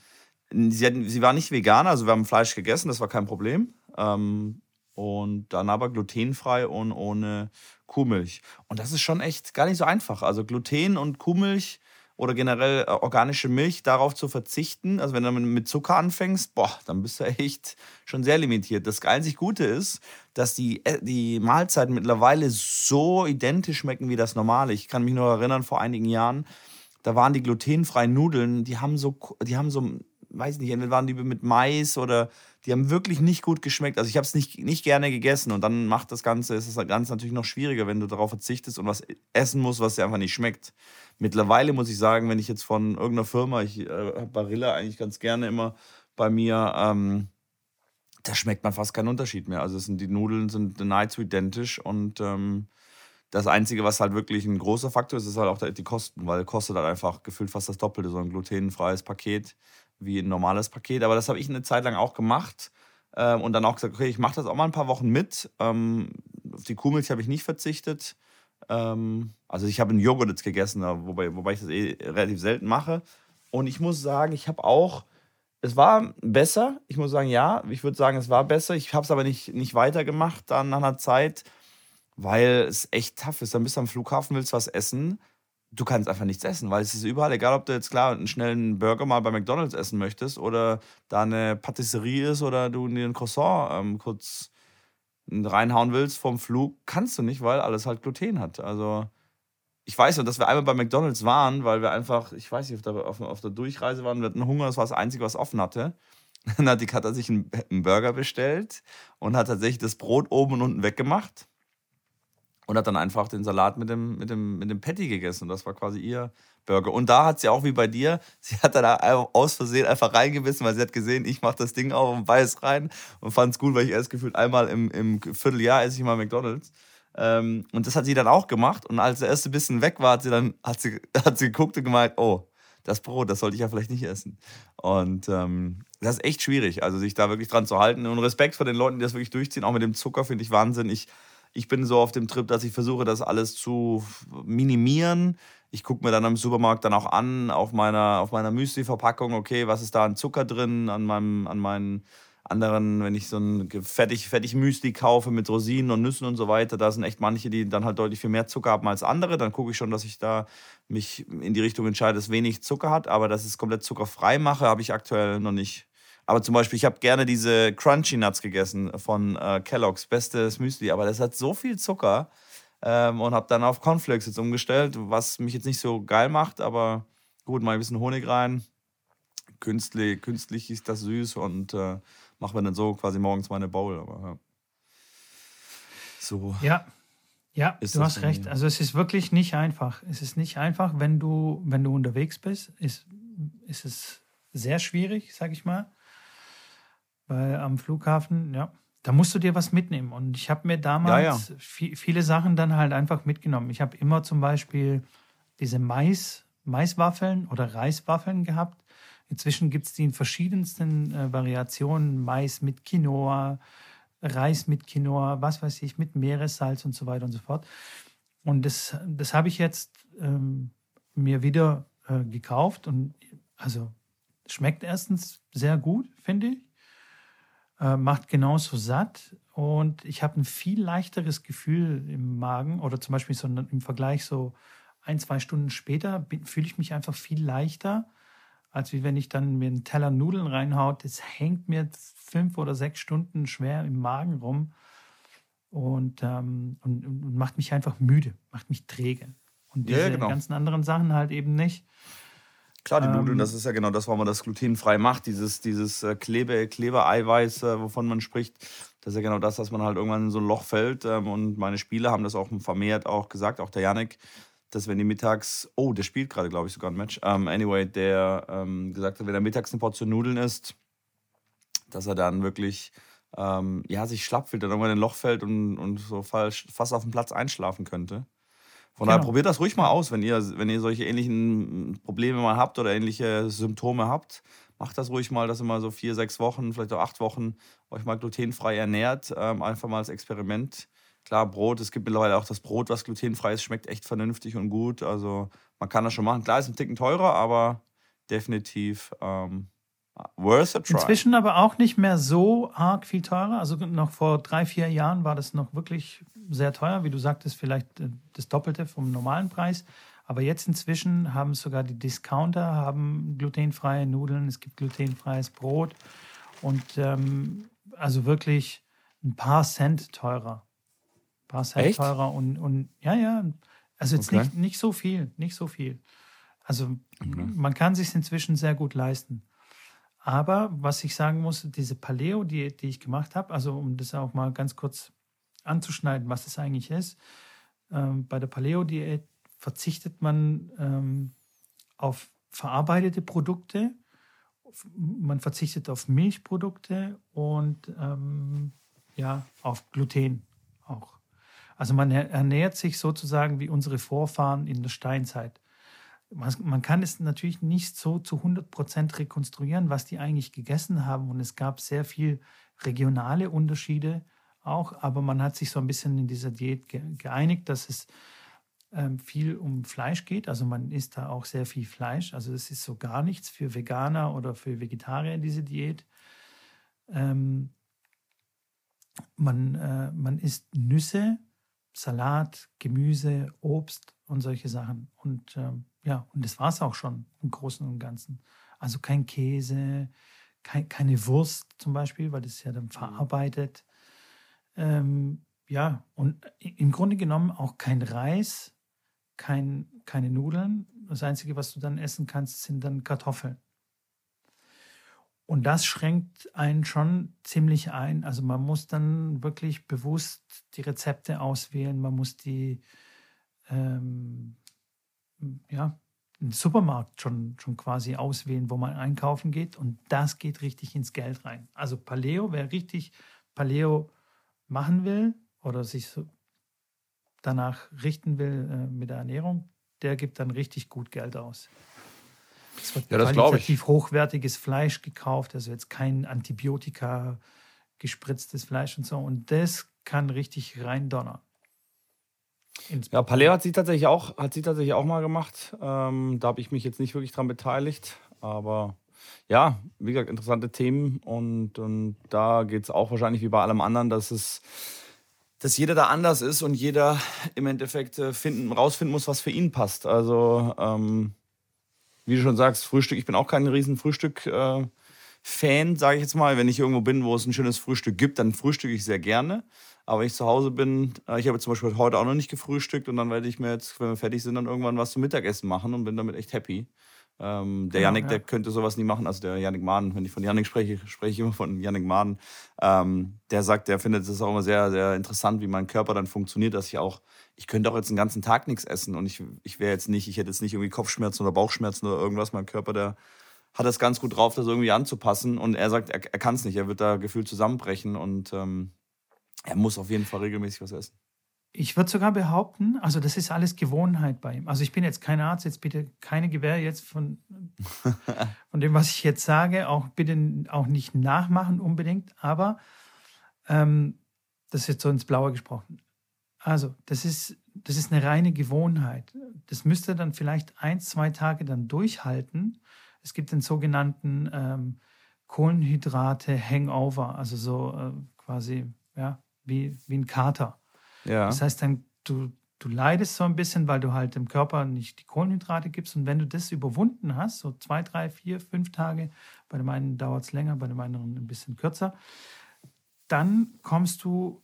sie, hatten, sie war nicht vegan, also wir haben Fleisch gegessen, das war kein Problem. Ähm, und dann aber glutenfrei und ohne Kuhmilch. Und das ist schon echt gar nicht so einfach. Also Gluten und Kuhmilch oder generell äh, organische Milch darauf zu verzichten. Also wenn du mit Zucker anfängst, boah, dann bist du [laughs] echt schon sehr limitiert. Das einzig Gute ist, dass die, äh, die Mahlzeiten mittlerweile so identisch schmecken wie das normale. Ich kann mich nur erinnern, vor einigen Jahren, da waren die glutenfreien Nudeln, die haben so, die haben so, weiß nicht, entweder waren die mit Mais oder die haben wirklich nicht gut geschmeckt. Also ich habe es nicht, nicht gerne gegessen und dann macht das Ganze, ist das Ganze natürlich noch schwieriger, wenn du darauf verzichtest und was essen musst, was dir einfach nicht schmeckt. Mittlerweile muss ich sagen, wenn ich jetzt von irgendeiner Firma, ich äh, habe Barilla eigentlich ganz gerne immer bei mir, ähm, da schmeckt man fast keinen Unterschied mehr. Also sind, die Nudeln sind nahezu identisch und ähm, das Einzige, was halt wirklich ein großer Faktor ist, ist halt auch die Kosten, weil kostet halt einfach gefühlt fast das Doppelte, so ein glutenfreies Paket wie ein normales Paket. Aber das habe ich eine Zeit lang auch gemacht ähm, und dann auch gesagt, okay, ich mache das auch mal ein paar Wochen mit. Ähm, auf die Kuhmilch habe ich nicht verzichtet. Ähm, also ich habe einen Joghurt jetzt gegessen, wobei, wobei ich das eh relativ selten mache. Und ich muss sagen, ich habe auch, es war besser. Ich muss sagen, ja, ich würde sagen, es war besser. Ich habe es aber nicht, nicht weitergemacht dann nach einer Zeit, weil es echt tough ist. Dann bist du am Flughafen, willst was essen du kannst einfach nichts essen, weil es ist überall, egal ob du jetzt klar einen schnellen Burger mal bei McDonalds essen möchtest oder da eine Patisserie ist oder du dir ein Croissant ähm, kurz reinhauen willst vom Flug, kannst du nicht, weil alles halt Gluten hat. Also ich weiß ja, dass wir einmal bei McDonalds waren, weil wir einfach, ich weiß nicht, auf der, auf der Durchreise waren, wir hatten Hunger, das war das Einzige, was offen hatte. [laughs] Dann hat die Katha sich einen, einen Burger bestellt und hat tatsächlich das Brot oben und unten weggemacht und hat dann einfach den Salat mit dem, mit dem, mit dem Patty gegessen. Und das war quasi ihr Burger. Und da hat sie auch wie bei dir, sie hat da aus Versehen einfach reingebissen, weil sie hat gesehen, ich mache das Ding auf und beiß rein und fand es gut, weil ich erst gefühlt einmal im, im Vierteljahr esse ich mal McDonalds. Ähm, und das hat sie dann auch gemacht. Und als der erste Bissen weg war, hat sie dann hat sie, [laughs] hat sie geguckt und gemeint, oh, das Brot, das sollte ich ja vielleicht nicht essen. Und ähm, das ist echt schwierig, also sich da wirklich dran zu halten. Und Respekt vor den Leuten, die das wirklich durchziehen, auch mit dem Zucker, finde ich Wahnsinn. Ich bin so auf dem Trip, dass ich versuche, das alles zu minimieren. Ich gucke mir dann im Supermarkt dann auch an, auf meiner, auf meiner Müsli-Verpackung, okay, was ist da an Zucker drin, an, meinem, an meinen anderen, wenn ich so ein fertig, fertig Müsli kaufe mit Rosinen und Nüssen und so weiter, da sind echt manche, die dann halt deutlich viel mehr Zucker haben als andere. Dann gucke ich schon, dass ich da mich in die Richtung entscheide, dass wenig Zucker hat, aber dass ich es komplett zuckerfrei mache, habe ich aktuell noch nicht aber zum Beispiel, ich habe gerne diese Crunchy Nuts gegessen von äh, Kellogg's, bestes Müsli, aber das hat so viel Zucker ähm, und habe dann auf Cornflakes jetzt umgestellt, was mich jetzt nicht so geil macht, aber gut, mal ein bisschen Honig rein. Künstlich, künstlich ist das süß und äh, machen wir dann so quasi morgens meine Bowl. Aber, ja. So. Ja, ja, du hast recht. Also es ist wirklich nicht einfach. Es ist nicht einfach, wenn du, wenn du unterwegs bist, ist, ist es sehr schwierig, sag ich mal. Weil am Flughafen, ja, da musst du dir was mitnehmen. Und ich habe mir damals ja, ja. Viel, viele Sachen dann halt einfach mitgenommen. Ich habe immer zum Beispiel diese Mais, Maiswaffeln oder Reiswaffeln gehabt. Inzwischen gibt es die in verschiedensten äh, Variationen. Mais mit Quinoa, Reis mit Quinoa, was weiß ich, mit Meeressalz und so weiter und so fort. Und das, das habe ich jetzt ähm, mir wieder äh, gekauft und also schmeckt erstens sehr gut, finde ich äh, macht genauso satt und ich habe ein viel leichteres Gefühl im Magen oder zum Beispiel so im Vergleich so ein, zwei Stunden später fühle ich mich einfach viel leichter als wie wenn ich dann mir einen Teller Nudeln reinhaut. Das hängt mir fünf oder sechs Stunden schwer im Magen rum und, ähm, und, und macht mich einfach müde, macht mich träge. Und diese ja, genau. ganzen anderen Sachen halt eben nicht. Klar, die Nudeln, ähm, das ist ja genau das, warum man das glutenfrei macht. Dieses, dieses äh, Klebe, Klebeeiweiß, äh, wovon man spricht, das ist ja genau das, dass man halt irgendwann in so ein Loch fällt. Ähm, und meine Spieler haben das auch vermehrt auch gesagt, auch der Janik, dass wenn die mittags, oh, der spielt gerade, glaube ich, sogar ein Match. Um, ähm, anyway, der um, gesagt hat, wenn er mittags eine Portion Nudeln isst, dass er dann wirklich ähm, ja, sich schlapp fühlt, dann irgendwann in ein Loch fällt und, und so fast auf dem Platz einschlafen könnte. Von genau. daher probiert das ruhig mal aus, wenn ihr, wenn ihr solche ähnlichen Probleme mal habt oder ähnliche Symptome habt. Macht das ruhig mal, dass ihr mal so vier, sechs Wochen, vielleicht auch acht Wochen euch mal glutenfrei ernährt. Ähm, einfach mal als Experiment. Klar, Brot, es gibt mittlerweile auch das Brot, was glutenfrei ist, schmeckt echt vernünftig und gut. Also man kann das schon machen. Klar, ist ein Ticken teurer, aber definitiv ähm, Worth a try. Inzwischen aber auch nicht mehr so arg viel teurer. Also noch vor drei, vier Jahren war das noch wirklich sehr teuer. Wie du sagtest, vielleicht äh, das Doppelte vom normalen Preis. Aber jetzt inzwischen haben sogar die Discounter haben glutenfreie Nudeln, es gibt glutenfreies Brot und ähm, also wirklich ein paar Cent teurer. Ein paar Cent Echt? teurer und, und ja, ja. Also jetzt okay. nicht, nicht so viel, nicht so viel. Also okay. man kann sich inzwischen sehr gut leisten. Aber was ich sagen muss, diese Paleo-Diät, die ich gemacht habe, also um das auch mal ganz kurz anzuschneiden, was es eigentlich ist. Ähm, bei der Paleo-Diät verzichtet man ähm, auf verarbeitete Produkte, man verzichtet auf Milchprodukte und ähm, ja, auf Gluten auch. Also man ernährt sich sozusagen wie unsere Vorfahren in der Steinzeit man kann es natürlich nicht so zu 100 Prozent rekonstruieren, was die eigentlich gegessen haben. Und es gab sehr viel regionale Unterschiede auch, aber man hat sich so ein bisschen in dieser Diät geeinigt, dass es ähm, viel um Fleisch geht. Also man isst da auch sehr viel Fleisch. Also es ist so gar nichts für Veganer oder für Vegetarier, diese Diät. Ähm, man, äh, man isst Nüsse, Salat, Gemüse, Obst und solche Sachen. Und ähm, ja, und das war es auch schon im Großen und Ganzen. Also kein Käse, kein, keine Wurst zum Beispiel, weil das ist ja dann mhm. verarbeitet. Ähm, ja, und im Grunde genommen auch kein Reis, kein, keine Nudeln. Das Einzige, was du dann essen kannst, sind dann Kartoffeln. Und das schränkt einen schon ziemlich ein. Also man muss dann wirklich bewusst die Rezepte auswählen, man muss die ähm, ja, einen Supermarkt schon, schon quasi auswählen, wo man einkaufen geht. Und das geht richtig ins Geld rein. Also Paleo, wer richtig Paleo machen will oder sich so danach richten will äh, mit der Ernährung, der gibt dann richtig gut Geld aus. Es wird ja, das qualitativ hochwertiges Fleisch gekauft, also jetzt kein Antibiotika gespritztes Fleisch und so. Und das kann richtig reindonnern. Ja, Paleo hat sie tatsächlich auch, hat sie tatsächlich auch mal gemacht. Ähm, da habe ich mich jetzt nicht wirklich dran beteiligt. Aber ja, wie gesagt, interessante Themen. Und, und da geht es auch wahrscheinlich wie bei allem anderen, dass es dass jeder da anders ist und jeder im Endeffekt äh, finden, rausfinden muss, was für ihn passt. Also, ähm, wie du schon sagst, Frühstück, ich bin auch kein riesen Frühstück. Äh, sage ich jetzt mal. Wenn ich irgendwo bin, wo es ein schönes Frühstück gibt, dann frühstücke ich sehr gerne. Aber wenn ich zu Hause bin, äh, ich habe zum Beispiel heute auch noch nicht gefrühstückt und dann werde ich mir jetzt, wenn wir fertig sind, dann irgendwann was zum Mittagessen machen und bin damit echt happy. Ähm, der Janik, ja. der könnte sowas nie machen. Also der Janik Mahn, wenn ich von Janik spreche, spreche ich immer von Janik Mahn. Ähm, der sagt, der findet es auch immer sehr, sehr interessant, wie mein Körper dann funktioniert, dass ich auch, ich könnte auch jetzt den ganzen Tag nichts essen und ich, ich wäre jetzt nicht, ich hätte jetzt nicht irgendwie Kopfschmerzen oder Bauchschmerzen oder irgendwas. Mein Körper, der hat es ganz gut drauf, das irgendwie anzupassen. Und er sagt, er, er kann es nicht, er wird da gefühlt zusammenbrechen und ähm, er muss auf jeden Fall regelmäßig was essen. Ich würde sogar behaupten, also das ist alles Gewohnheit bei ihm. Also ich bin jetzt kein Arzt, jetzt bitte keine Gewähr jetzt von, [laughs] von dem, was ich jetzt sage, auch bitte auch nicht nachmachen unbedingt, aber ähm, das ist jetzt so ins Blaue gesprochen. Also das ist, das ist eine reine Gewohnheit. Das müsste dann vielleicht ein, zwei Tage dann durchhalten es gibt den sogenannten ähm, Kohlenhydrate-Hangover, also so äh, quasi ja, wie, wie ein Kater. Ja. Das heißt dann, du, du leidest so ein bisschen, weil du halt dem Körper nicht die Kohlenhydrate gibst. Und wenn du das überwunden hast, so zwei, drei, vier, fünf Tage, bei dem einen dauert es länger, bei dem anderen ein bisschen kürzer, dann kommst du,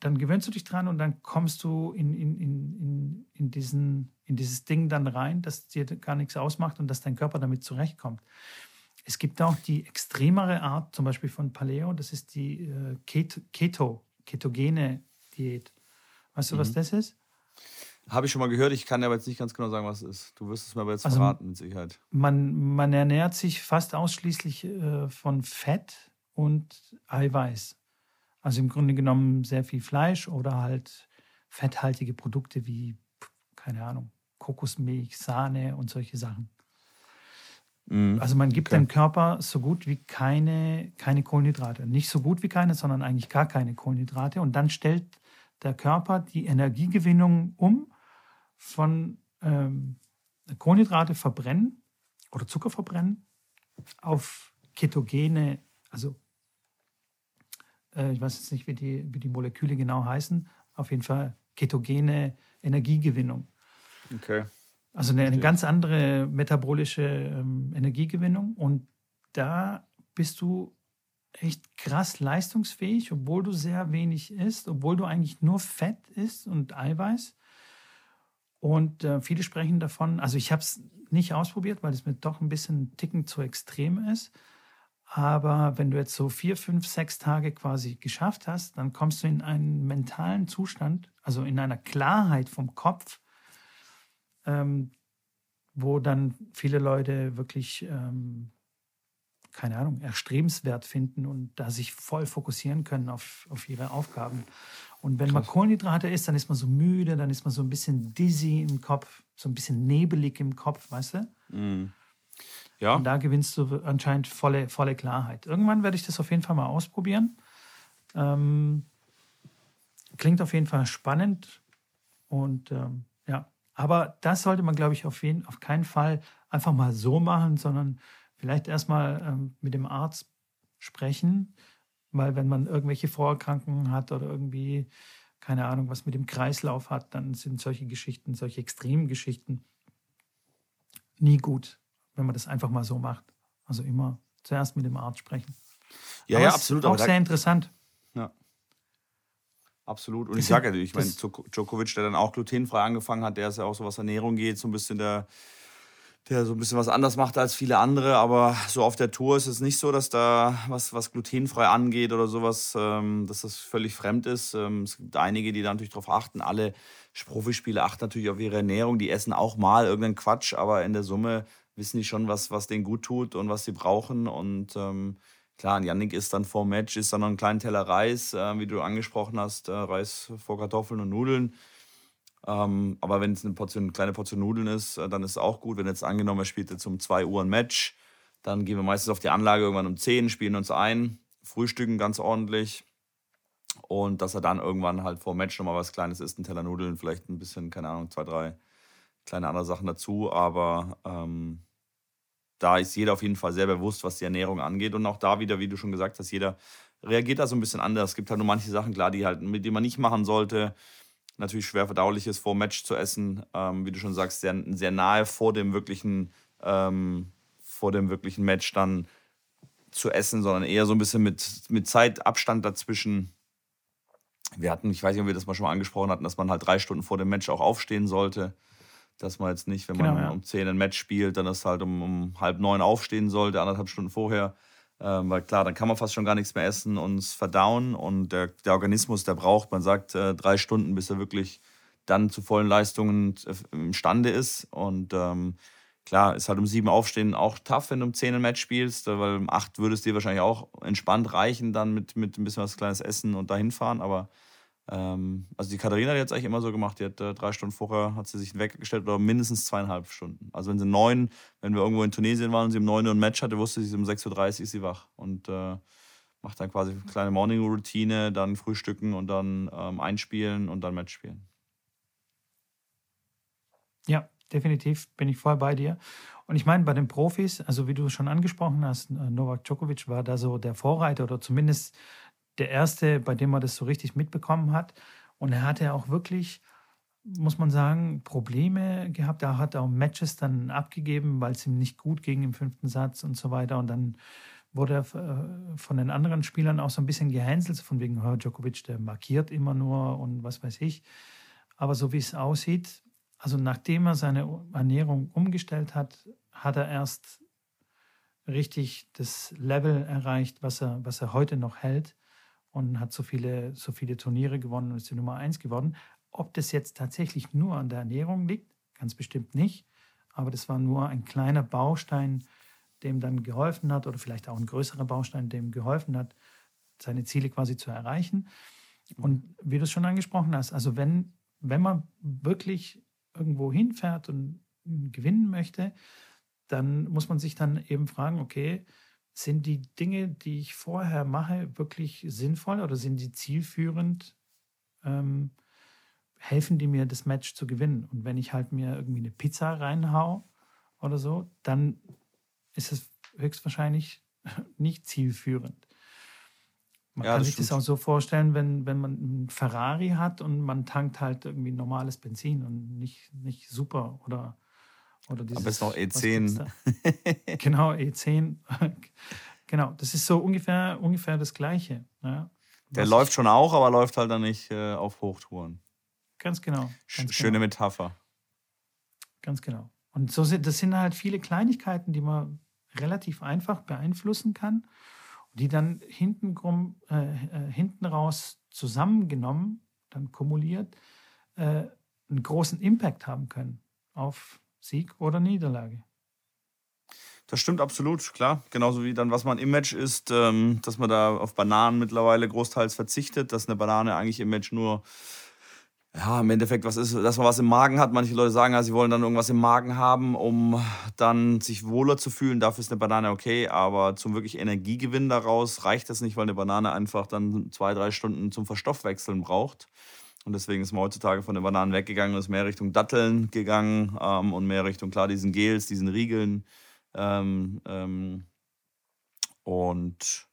dann gewöhnst du dich dran und dann kommst du in, in, in, in, in, diesen, in dieses Ding dann rein, dass dir gar nichts ausmacht und dass dein Körper damit zurechtkommt. Es gibt auch die extremere Art, zum Beispiel von Paleo, das ist die äh, Keto, ketogene Diät. Weißt du, mhm. was das ist? Habe ich schon mal gehört, ich kann aber jetzt nicht ganz genau sagen, was es ist. Du wirst es mir aber jetzt also verraten, mit Sicherheit. Man, man ernährt sich fast ausschließlich äh, von Fett und Eiweiß. Also im Grunde genommen sehr viel Fleisch oder halt fetthaltige Produkte wie, keine Ahnung, Kokosmilch, Sahne und solche Sachen. Mhm. Also man gibt okay. dem Körper so gut wie keine, keine Kohlenhydrate. Nicht so gut wie keine, sondern eigentlich gar keine Kohlenhydrate. Und dann stellt der Körper die Energiegewinnung um von ähm, Kohlenhydrate verbrennen oder Zucker verbrennen auf ketogene, also äh, ich weiß jetzt nicht, wie die, wie die Moleküle genau heißen, auf jeden Fall ketogene Energiegewinnung. Okay. Also eine, eine ganz andere metabolische ähm, Energiegewinnung und da bist du echt krass leistungsfähig, obwohl du sehr wenig isst, obwohl du eigentlich nur Fett isst und Eiweiß. Und äh, viele sprechen davon, also ich habe es nicht ausprobiert, weil es mir doch ein bisschen Ticken zu extrem ist. Aber wenn du jetzt so vier, fünf, sechs Tage quasi geschafft hast, dann kommst du in einen mentalen Zustand, also in einer Klarheit vom Kopf, ähm, wo dann viele Leute wirklich ähm, keine Ahnung, erstrebenswert finden und da sich voll fokussieren können auf, auf ihre Aufgaben. Und wenn Krass. man Kohlenhydrate isst, dann ist man so müde, dann ist man so ein bisschen dizzy im Kopf, so ein bisschen nebelig im Kopf, weißt du? Mm. Ja. Und da gewinnst du anscheinend volle, volle Klarheit. Irgendwann werde ich das auf jeden Fall mal ausprobieren. Ähm, klingt auf jeden Fall spannend. Und ähm, ja, aber das sollte man, glaube ich, auf, jeden, auf keinen Fall einfach mal so machen, sondern vielleicht erstmal ähm, mit dem Arzt sprechen, weil wenn man irgendwelche Vorerkrankungen hat oder irgendwie, keine Ahnung, was mit dem Kreislauf hat, dann sind solche Geschichten, solche extremen Geschichten nie gut, wenn man das einfach mal so macht. Also immer zuerst mit dem Arzt sprechen. Ja, aber ja, absolut. Auch sehr interessant. Absolut. Und ich sage ja, ich meine, Djokovic, der dann auch glutenfrei angefangen hat, der ist ja auch so, was Ernährung geht, so ein bisschen der der so ein bisschen was anders macht als viele andere, aber so auf der Tour ist es nicht so, dass da was, was glutenfrei angeht oder sowas, ähm, dass das völlig fremd ist. Ähm, es gibt einige, die da natürlich darauf achten. Alle Profispieler achten natürlich auf ihre Ernährung, die essen auch mal irgendeinen Quatsch, aber in der Summe wissen die schon, was, was denen gut tut und was sie brauchen. Und ähm, klar, Yannick ist dann vor dem Match, ist dann noch ein kleiner Teller Reis, äh, wie du angesprochen hast, äh, Reis vor Kartoffeln und Nudeln ähm, aber wenn es eine, eine kleine Portion Nudeln ist, äh, dann ist es auch gut. Wenn jetzt angenommen, er spielt jetzt um 2 Uhr ein Match, dann gehen wir meistens auf die Anlage irgendwann um 10, spielen uns ein, frühstücken ganz ordentlich. Und dass er dann irgendwann halt vor dem Match nochmal was Kleines isst, ein Teller Nudeln, vielleicht ein bisschen, keine Ahnung, zwei, drei kleine andere Sachen dazu. Aber ähm, da ist jeder auf jeden Fall sehr bewusst, was die Ernährung angeht. Und auch da wieder, wie du schon gesagt hast, jeder reagiert da so ein bisschen anders. Es gibt halt nur manche Sachen, klar, die halt, mit denen man nicht machen sollte natürlich schwer verdaulich ist, vor Match zu essen. Ähm, wie du schon sagst, sehr, sehr nahe vor dem wirklichen, ähm, vor dem wirklichen Match dann zu essen, sondern eher so ein bisschen mit, mit Zeitabstand dazwischen. Wir hatten, ich weiß nicht, ob wir das mal schon mal angesprochen hatten, dass man halt drei Stunden vor dem Match auch aufstehen sollte. Dass man jetzt nicht, wenn man genau, ja. um zehn ein Match spielt, dann ist halt um, um halb neun aufstehen sollte, anderthalb Stunden vorher. Ähm, weil klar, dann kann man fast schon gar nichts mehr essen und es verdauen. Und der, der Organismus, der braucht, man sagt, äh, drei Stunden, bis er wirklich dann zu vollen Leistungen äh, imstande ist. Und ähm, klar, ist halt um sieben aufstehen auch tough, wenn du um zehn ein Match spielst, weil um acht würde es dir wahrscheinlich auch entspannt reichen, dann mit, mit ein bisschen was kleines Essen und dahin fahren. Aber ähm, also die Katharina, hat es eigentlich immer so gemacht, die hat äh, drei Stunden vorher, hat sie sich weggestellt oder mindestens zweieinhalb Stunden. Also wenn sie neun, wenn wir irgendwo in Tunesien waren und sie um neun Uhr ein Match hatte, wusste sie, um 6.30 Uhr ist sie wach und äh, macht dann quasi eine kleine Morning-Routine, dann frühstücken und dann ähm, einspielen und dann Match spielen. Ja, definitiv bin ich voll bei dir. Und ich meine, bei den Profis, also wie du schon angesprochen hast, äh, Novak Djokovic war da so der Vorreiter oder zumindest der erste, bei dem man das so richtig mitbekommen hat. Und er hatte auch wirklich muss man sagen, Probleme gehabt. Er hat auch Matches dann abgegeben, weil es ihm nicht gut ging im fünften Satz und so weiter. Und dann wurde er äh, von den anderen Spielern auch so ein bisschen gehänselt, von wegen, oh, Djokovic, der markiert immer nur und was weiß ich. Aber so wie es aussieht, also nachdem er seine Ernährung umgestellt hat, hat er erst richtig das Level erreicht, was er, was er heute noch hält und hat so viele, so viele Turniere gewonnen und ist die Nummer eins geworden. Ob das jetzt tatsächlich nur an der Ernährung liegt, ganz bestimmt nicht. Aber das war nur ein kleiner Baustein, dem dann geholfen hat, oder vielleicht auch ein größerer Baustein, dem geholfen hat, seine Ziele quasi zu erreichen. Und wie du es schon angesprochen hast, also wenn, wenn man wirklich irgendwo hinfährt und gewinnen möchte, dann muss man sich dann eben fragen, okay, sind die Dinge, die ich vorher mache, wirklich sinnvoll oder sind die zielführend? Ähm, helfen die mir, das Match zu gewinnen? Und wenn ich halt mir irgendwie eine Pizza reinhau oder so, dann ist es höchstwahrscheinlich [laughs] nicht zielführend. Man ja, kann sich stimmt. das auch so vorstellen, wenn, wenn man einen Ferrari hat und man tankt halt irgendwie normales Benzin und nicht, nicht super oder oder dieses, Aber es ist noch E10. [laughs] genau, E10. [laughs] genau, das ist so ungefähr, ungefähr das Gleiche. Ja. Der läuft schon auch, aber läuft halt dann nicht äh, auf Hochtouren. Ganz genau. Ganz Schöne genau. Metapher. Ganz genau. Und so sind, das sind halt viele Kleinigkeiten, die man relativ einfach beeinflussen kann, die dann hinten, äh, äh, hinten raus zusammengenommen, dann kumuliert, äh, einen großen Impact haben können auf Sieg oder Niederlage. Das stimmt absolut, klar. Genauso wie dann, was man im Match ist, ähm, dass man da auf Bananen mittlerweile großteils verzichtet, dass eine Banane eigentlich im Match nur, ja, im Endeffekt was ist, dass man was im Magen hat. Manche Leute sagen ja, sie wollen dann irgendwas im Magen haben, um dann sich wohler zu fühlen. Dafür ist eine Banane okay, aber zum wirklich Energiegewinn daraus reicht das nicht, weil eine Banane einfach dann zwei, drei Stunden zum Verstoffwechseln braucht. Und deswegen ist man heutzutage von den Bananen weggegangen und ist mehr Richtung Datteln gegangen ähm, und mehr Richtung, klar, diesen Gels, diesen Riegeln. Ähm, ähm, und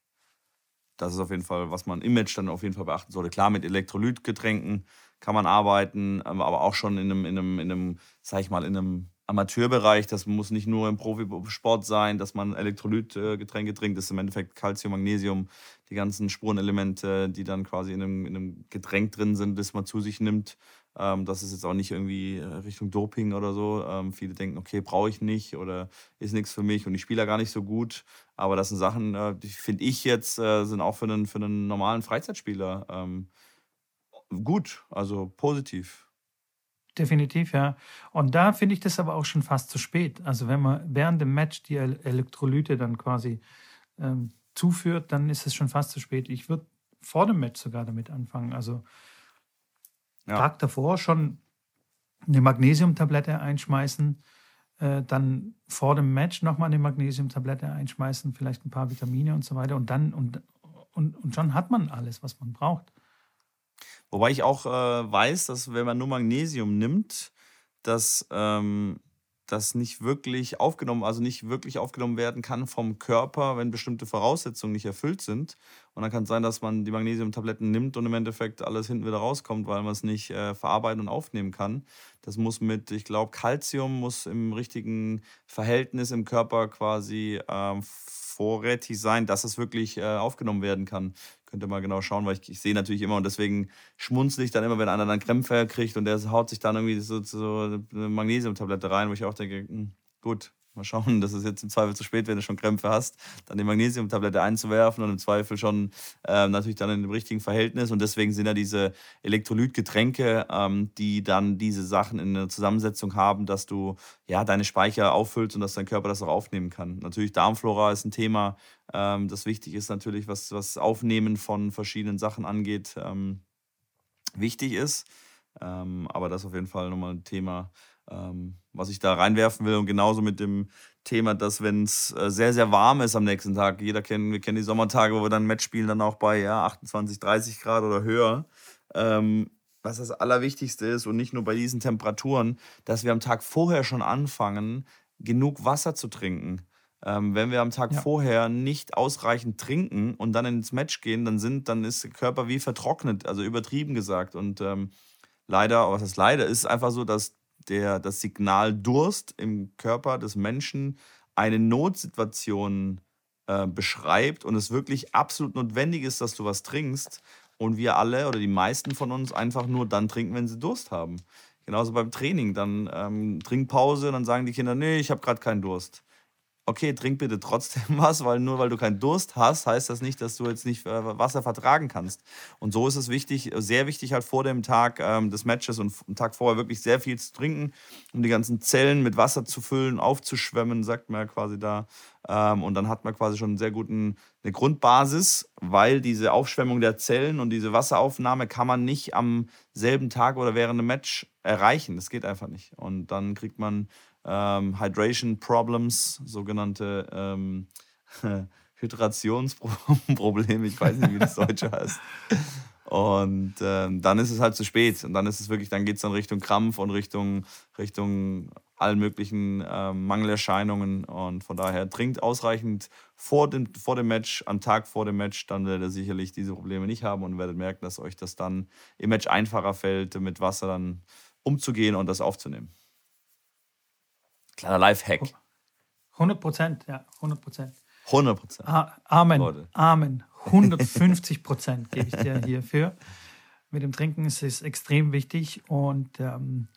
das ist auf jeden Fall, was man im Match dann auf jeden Fall beachten sollte. Klar, mit Elektrolytgetränken kann man arbeiten, ähm, aber auch schon in einem, in einem, in einem sag ich mal, in einem Amateurbereich. Das muss nicht nur im Profisport sein, dass man Elektrolytgetränke trinkt. Das ist im Endeffekt Calcium, Magnesium, die ganzen Spurenelemente, die dann quasi in einem, in einem Getränk drin sind, das man zu sich nimmt. Ähm, das ist jetzt auch nicht irgendwie äh, Richtung Doping oder so. Ähm, viele denken, okay, brauche ich nicht oder ist nichts für mich und ich spiele ja gar nicht so gut. Aber das sind Sachen, äh, die finde ich jetzt, äh, sind auch für einen, für einen normalen Freizeitspieler ähm, gut, also positiv. Definitiv, ja. Und da finde ich das aber auch schon fast zu spät. Also wenn man während dem Match die Elektrolyte dann quasi ähm, zuführt, dann ist es schon fast zu spät. Ich würde vor dem Match sogar damit anfangen. Also ja. Tag davor schon eine Magnesiumtablette einschmeißen, äh, dann vor dem Match nochmal eine Magnesiumtablette einschmeißen, vielleicht ein paar Vitamine und so weiter. Und dann und, und, und schon hat man alles, was man braucht. Wobei ich auch äh, weiß, dass wenn man nur Magnesium nimmt, dass ähm, das nicht wirklich aufgenommen, also nicht wirklich aufgenommen werden kann vom Körper, wenn bestimmte Voraussetzungen nicht erfüllt sind. Und dann kann es sein, dass man die Magnesiumtabletten nimmt und im Endeffekt alles hinten wieder rauskommt, weil man es nicht äh, verarbeiten und aufnehmen kann. Das muss mit, ich glaube, Calcium muss im richtigen Verhältnis im Körper quasi äh, vorrätig sein, dass es wirklich äh, aufgenommen werden kann. Könnt ihr mal genau schauen, weil ich, ich sehe natürlich immer und deswegen schmunzle ich dann immer, wenn einer dann Krämpfe kriegt und der haut sich dann irgendwie so, so eine Magnesiumtablette rein, wo ich auch denke, mh, hm, gut, Mal schauen, dass es jetzt im Zweifel zu spät, wenn du schon Krämpfe hast, dann die Magnesiumtablette einzuwerfen und im Zweifel schon äh, natürlich dann in dem richtigen Verhältnis. Und deswegen sind ja diese Elektrolytgetränke, ähm, die dann diese Sachen in einer Zusammensetzung haben, dass du ja deine Speicher auffüllst und dass dein Körper das auch aufnehmen kann. Natürlich Darmflora ist ein Thema, ähm, das wichtig ist natürlich, was was Aufnehmen von verschiedenen Sachen angeht, ähm, wichtig ist. Ähm, aber das ist auf jeden Fall nochmal ein Thema, ähm, was ich da reinwerfen will. Und genauso mit dem Thema, dass wenn es äh, sehr, sehr warm ist am nächsten Tag, jeder kennt, wir kennen die Sommertage, wo wir dann ein Match spielen, dann auch bei ja, 28, 30 Grad oder höher. Ähm, was das Allerwichtigste ist und nicht nur bei diesen Temperaturen, dass wir am Tag vorher schon anfangen, genug Wasser zu trinken. Ähm, wenn wir am Tag ja. vorher nicht ausreichend trinken und dann ins Match gehen, dann sind, dann ist der Körper wie vertrocknet, also übertrieben gesagt. Und ähm, leider, was ist leider, ist einfach so, dass der, das Signal Durst im Körper des Menschen eine Notsituation äh, beschreibt und es wirklich absolut notwendig ist, dass du was trinkst und wir alle oder die meisten von uns einfach nur dann trinken, wenn sie Durst haben. Genauso beim Training, dann ähm, Trinkpause, dann sagen die Kinder, nee, ich habe gerade keinen Durst okay, trink bitte trotzdem [laughs] was, weil nur weil du keinen Durst hast, heißt das nicht, dass du jetzt nicht äh, Wasser vertragen kannst. Und so ist es wichtig, sehr wichtig halt vor dem Tag ähm, des Matches und am Tag vorher wirklich sehr viel zu trinken, um die ganzen Zellen mit Wasser zu füllen, aufzuschwemmen, sagt man ja quasi da. Ähm, und dann hat man quasi schon einen sehr guten, eine Grundbasis, weil diese Aufschwemmung der Zellen und diese Wasseraufnahme kann man nicht am selben Tag oder während dem Match erreichen. Das geht einfach nicht. Und dann kriegt man ähm, Hydration Problems, sogenannte ähm, [laughs] Hydrationsprobleme, ich weiß nicht, wie das Deutsche heißt. Und ähm, dann ist es halt zu spät. Und dann ist es wirklich, dann geht es dann Richtung Krampf und Richtung, Richtung allen möglichen ähm, Mangelerscheinungen. Und von daher trinkt ausreichend vor dem, vor dem Match, am Tag vor dem Match, dann werdet ihr sicherlich diese Probleme nicht haben und werdet merken, dass euch das dann im Match einfacher fällt, mit Wasser dann umzugehen und das aufzunehmen. Kleiner Lifehack. 100 Prozent, ja, 100 Prozent. 100 Prozent. Amen. Leute. Amen. 150 Prozent gebe ich dir hierfür. Mit dem Trinken ist es extrem wichtig und ähm,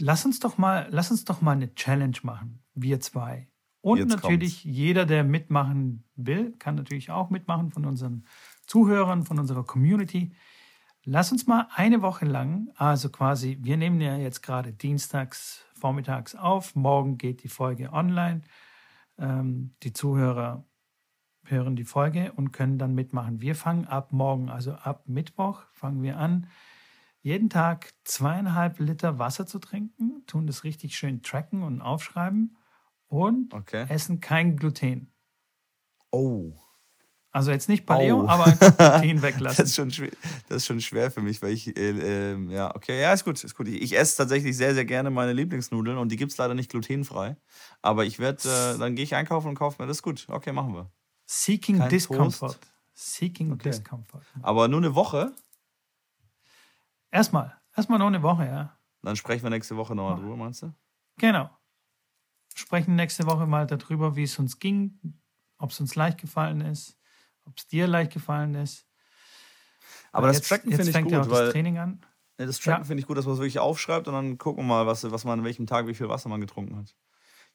lass uns doch mal, lass uns doch mal eine Challenge machen, wir zwei. Und Jetzt natürlich kommt's. jeder, der mitmachen will, kann natürlich auch mitmachen von unseren Zuhörern, von unserer Community. Lass uns mal eine Woche lang, also quasi, wir nehmen ja jetzt gerade dienstags vormittags auf. Morgen geht die Folge online. Ähm, die Zuhörer hören die Folge und können dann mitmachen. Wir fangen ab morgen, also ab Mittwoch, fangen wir an, jeden Tag zweieinhalb Liter Wasser zu trinken, tun das richtig schön tracken und aufschreiben und okay. essen kein Gluten. Oh. Also jetzt nicht Paleo, oh. aber Gluten [laughs] weglassen. das, ist schon schwer, das ist schon schwer für mich, weil ich, äh, äh, ja, okay, ja, ist gut, ist gut. Ich, ich, esse tatsächlich sehr, sehr gerne meine Lieblingsnudeln und die gibt es leider nicht glutenfrei. Aber ich werde, äh, dann gehe ich einkaufen und kaufe mir das. Gut, okay, machen wir. Seeking Kein Discomfort. Toast. Seeking okay. Discomfort. Aber nur eine Woche? Erstmal, erstmal nur eine Woche, ja. Dann sprechen wir nächste Woche nochmal drüber, meinst du? Genau. Sprechen nächste Woche mal darüber, wie es uns ging, ob es uns leicht gefallen ist ob es dir leicht gefallen ist. Aber das Tracken finde ich gut, ja weil das Training an. das Tracken ja. finde ich gut, dass man es wirklich aufschreibt und dann gucken wir mal, was, was man an welchem Tag, wie viel Wasser man getrunken hat.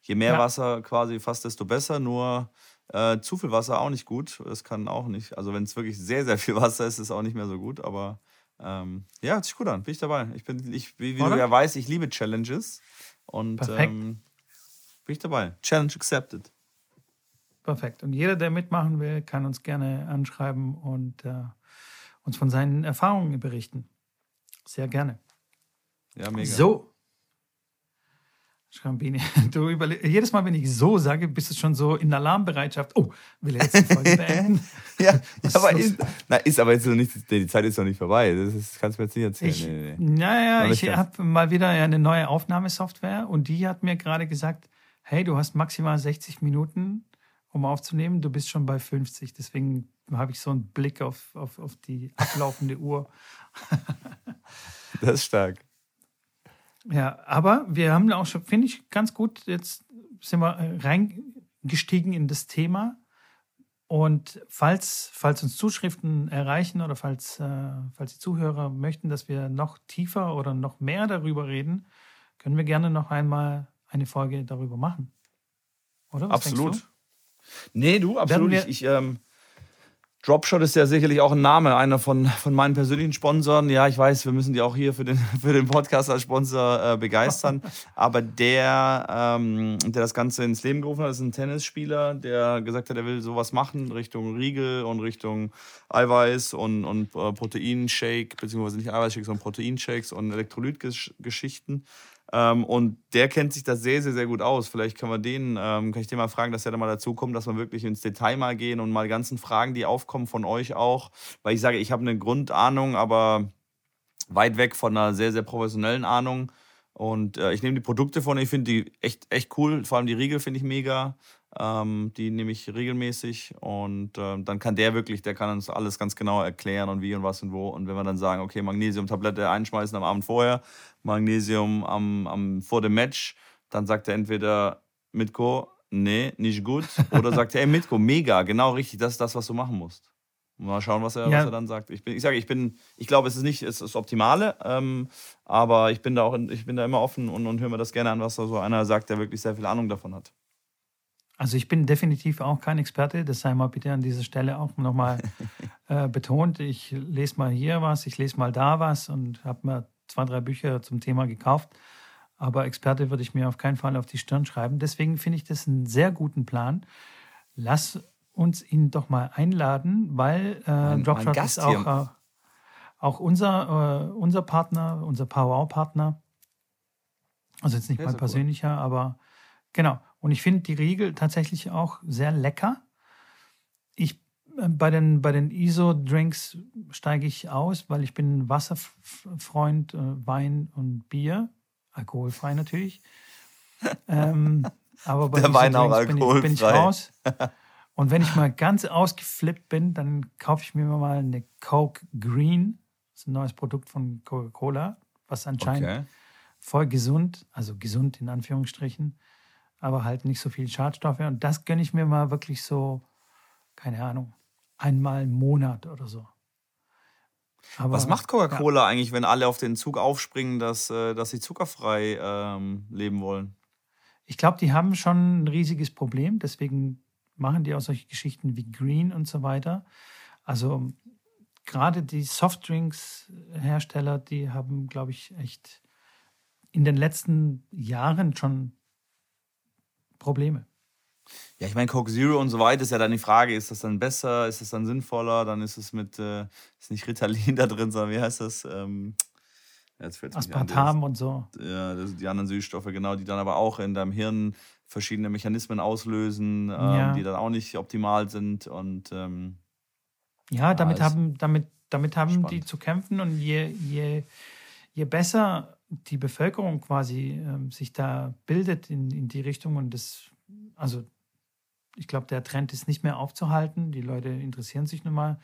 Je mehr ja. Wasser quasi fast, desto besser. Nur äh, zu viel Wasser auch nicht gut. Das kann auch nicht. Also wenn es wirklich sehr, sehr viel Wasser ist, ist es auch nicht mehr so gut. Aber ähm, ja, hört sich gut an. Bin ich dabei. Ich bin, ich, wie, wie du ja weißt, ich liebe Challenges. Und ähm, bin ich dabei. Challenge accepted. Perfekt. Und jeder, der mitmachen will, kann uns gerne anschreiben und äh, uns von seinen Erfahrungen berichten. Sehr gerne. Ja, mega. So. Schrambini, [laughs] du jedes Mal, wenn ich so sage, bist du schon so in Alarmbereitschaft. Oh, will er jetzt die Folge [laughs] beenden? ja, [laughs] aber ist, na, ist aber jetzt noch nicht, die Zeit ist noch nicht vorbei. Das, ist, kannst du mir jetzt nicht erzählen. Ich, nee, nee. Naja, ich habe mal wieder eine neue Aufnahmesoftware und die hat mir gerade gesagt, hey, du hast maximal 60 Minuten um aufzunehmen. Du bist schon bei 50. Deswegen habe ich so einen Blick auf, auf, auf die ablaufende [laughs] Uhr. [laughs] das ist stark. Ja, aber wir haben auch schon, finde ich, ganz gut, jetzt sind wir äh, reingestiegen in das Thema. Und falls, falls uns Zuschriften erreichen oder falls, äh, falls die Zuhörer möchten, dass wir noch tiefer oder noch mehr darüber reden, können wir gerne noch einmal eine Folge darüber machen. Oder? Was Absolut. Nee, du, absolut. Ich, ich ähm, Dropshot ist ja sicherlich auch ein Name, einer von, von meinen persönlichen Sponsoren. Ja, ich weiß, wir müssen die auch hier für den, [laughs] für den Podcast als Sponsor äh, begeistern. [laughs] Aber der, ähm, der das Ganze ins Leben gerufen hat, ist ein Tennisspieler, der gesagt hat, er will sowas machen Richtung Riegel und Richtung Eiweiß und, und äh, Proteinshake, beziehungsweise nicht Eiweißshakes, sondern Proteinshakes und Elektrolytgeschichten. Ähm, und der kennt sich da sehr, sehr, sehr gut aus. Vielleicht können wir den, ähm, kann ich den mal fragen, dass er da mal dazu kommt, dass wir wirklich ins Detail mal gehen und mal ganzen Fragen, die aufkommen von euch auch. Weil ich sage, ich habe eine Grundahnung, aber weit weg von einer sehr, sehr professionellen Ahnung. Und äh, ich nehme die Produkte von, ich finde die echt, echt cool. Vor allem die Riegel finde ich mega. Ähm, die nehme ich regelmäßig und äh, dann kann der wirklich, der kann uns alles ganz genau erklären und wie und was und wo. Und wenn wir dann sagen, okay, Magnesium-Tablette einschmeißen am Abend vorher, Magnesium am, am, vor dem Match, dann sagt er entweder Mitko, nee, nicht gut, oder sagt er, ey Mitko, mega, genau richtig, das ist das, was du machen musst. Mal schauen, was er, ja. was er dann sagt. Ich, bin, ich sage, ich bin, ich glaube, es ist nicht es ist das Optimale, ähm, aber ich bin da auch, ich bin da immer offen und, und höre mir das gerne an, was da so einer sagt, der wirklich sehr viel Ahnung davon hat. Also ich bin definitiv auch kein Experte, das sei mal bitte an dieser Stelle auch nochmal [laughs] äh, betont. Ich lese mal hier was, ich lese mal da was und habe mir zwei, drei Bücher zum Thema gekauft. Aber Experte würde ich mir auf keinen Fall auf die Stirn schreiben. Deswegen finde ich das einen sehr guten Plan. Lass uns ihn doch mal einladen, weil äh, Dropshot ist auch, äh, auch unser, äh, unser Partner, unser Power-Partner. Also jetzt nicht ja, mein persönlicher, cool. aber genau. Und ich finde die Riegel tatsächlich auch sehr lecker. Ich äh, bei den, bei den ISO-Drinks steige ich aus, weil ich bin Wasserfreund, äh, Wein und Bier. Alkoholfrei natürlich. [laughs] ähm, aber bei Der Wein auch alkoholfrei. Bin ich, bin ich raus. [laughs] Und wenn ich mal ganz ausgeflippt bin, dann kaufe ich mir mal eine Coke Green. Das ist ein neues Produkt von Coca-Cola, was anscheinend okay. voll gesund, also gesund in Anführungsstrichen, aber halt nicht so viel Schadstoffe. Und das gönne ich mir mal wirklich so, keine Ahnung, einmal im Monat oder so. Aber, Was macht Coca-Cola ja. eigentlich, wenn alle auf den Zug aufspringen, dass, äh, dass sie zuckerfrei ähm, leben wollen? Ich glaube, die haben schon ein riesiges Problem. Deswegen machen die auch solche Geschichten wie Green und so weiter. Also gerade die Softdrinks-Hersteller, die haben, glaube ich, echt in den letzten Jahren schon Probleme. Ja, ich meine, Coke Zero und so weiter ist ja dann die Frage, ist das dann besser, ist das dann sinnvoller, dann ist es mit, äh, ist nicht Ritalin [laughs] da drin, sondern wie heißt das? Ähm, Aspartam und so. Ja, das sind die anderen Süßstoffe, genau, die dann aber auch in deinem Hirn verschiedene Mechanismen auslösen, ähm, ja. die dann auch nicht optimal sind. Und ähm, ja, damit ja, haben, damit, damit haben die zu kämpfen und je, je, je besser die Bevölkerung quasi ähm, sich da bildet in, in die Richtung und das, also ich glaube, der Trend ist nicht mehr aufzuhalten. Die Leute interessieren sich nun mal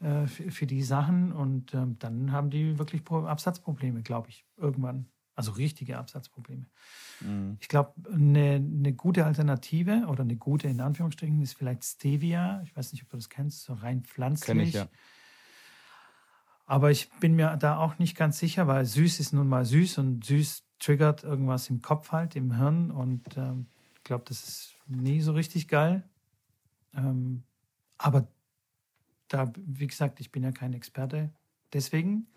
äh, für, für, die Sachen und ähm, dann haben die wirklich Absatzprobleme, glaube ich, irgendwann. Also richtige Absatzprobleme. Mhm. Ich glaube, eine, eine gute Alternative oder eine gute in Anführungsstrichen ist vielleicht Stevia. Ich weiß nicht, ob du das kennst, so rein pflanzlich. Kenn ich, ja. Aber ich bin mir da auch nicht ganz sicher, weil süß ist nun mal süß und süß triggert irgendwas im Kopf halt, im Hirn. Und ähm, ich glaube, das ist nie so richtig geil. Ähm, aber da, wie gesagt, ich bin ja kein Experte. Deswegen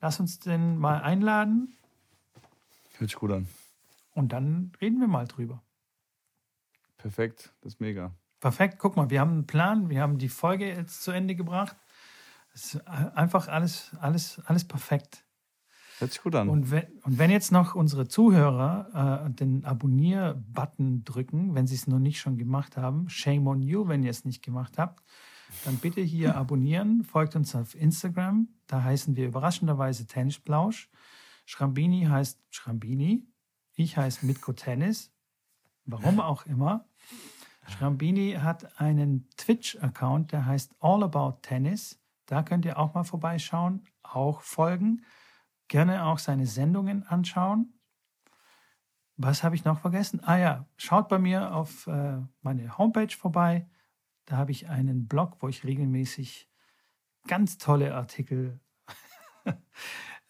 lass uns den mal einladen Hört sich gut an. Und dann reden wir mal drüber. Perfekt, das ist mega. Perfekt, guck mal, wir haben einen Plan, wir haben die Folge jetzt zu Ende gebracht. Es ist einfach alles, alles, alles perfekt. Hört sich gut an. Und wenn, und wenn jetzt noch unsere Zuhörer äh, den Abonnier-Button drücken, wenn sie es noch nicht schon gemacht haben, shame on you, wenn ihr es nicht gemacht habt, dann bitte hier [laughs] abonnieren, folgt uns auf Instagram, da heißen wir überraschenderweise Tennisplausch. Schrambini heißt Schrambini. Ich heiße Mitko Tennis. Warum auch immer. Schrambini hat einen Twitch-Account, der heißt All About Tennis. Da könnt ihr auch mal vorbeischauen, auch folgen. Gerne auch seine Sendungen anschauen. Was habe ich noch vergessen? Ah ja, schaut bei mir auf äh, meine Homepage vorbei. Da habe ich einen Blog, wo ich regelmäßig ganz tolle Artikel [laughs]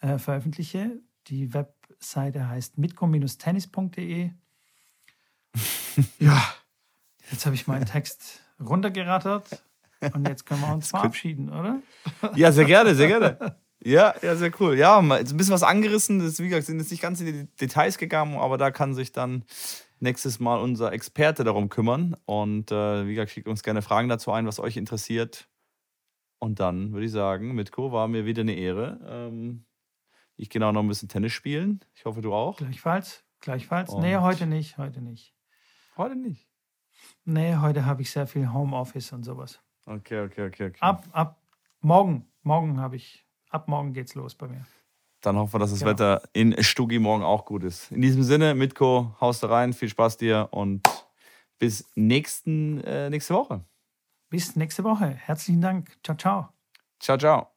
äh, veröffentliche. Die Webseite heißt mitcom-tennis.de. [laughs] ja, jetzt habe ich meinen Text runtergerattert und jetzt können wir uns verabschieden, oder? Ja, sehr gerne, sehr gerne. [laughs] Ja, ja, sehr cool. Ja, jetzt ein bisschen was angerissen. Das, wie gesagt, sind jetzt nicht ganz in die Details gegangen, aber da kann sich dann nächstes Mal unser Experte darum kümmern. Und äh, wie gesagt, schickt uns gerne Fragen dazu ein, was euch interessiert. Und dann würde ich sagen, Mitko, war mir wieder eine Ehre. Ähm, ich gehe auch noch ein bisschen Tennis spielen. Ich hoffe, du auch. Gleichfalls. Gleichfalls. Und nee, heute nicht. Heute nicht. Heute nicht? Nee, heute habe ich sehr viel Homeoffice und sowas. Okay, okay, okay, okay. Ab, ab morgen. Morgen habe ich. Ab morgen geht's los bei mir. Dann hoffen wir, dass das genau. Wetter in Stuggi morgen auch gut ist. In diesem Sinne, Mitko, haust rein, viel Spaß dir und bis nächsten, äh, nächste Woche. Bis nächste Woche. Herzlichen Dank. Ciao, ciao. Ciao, ciao.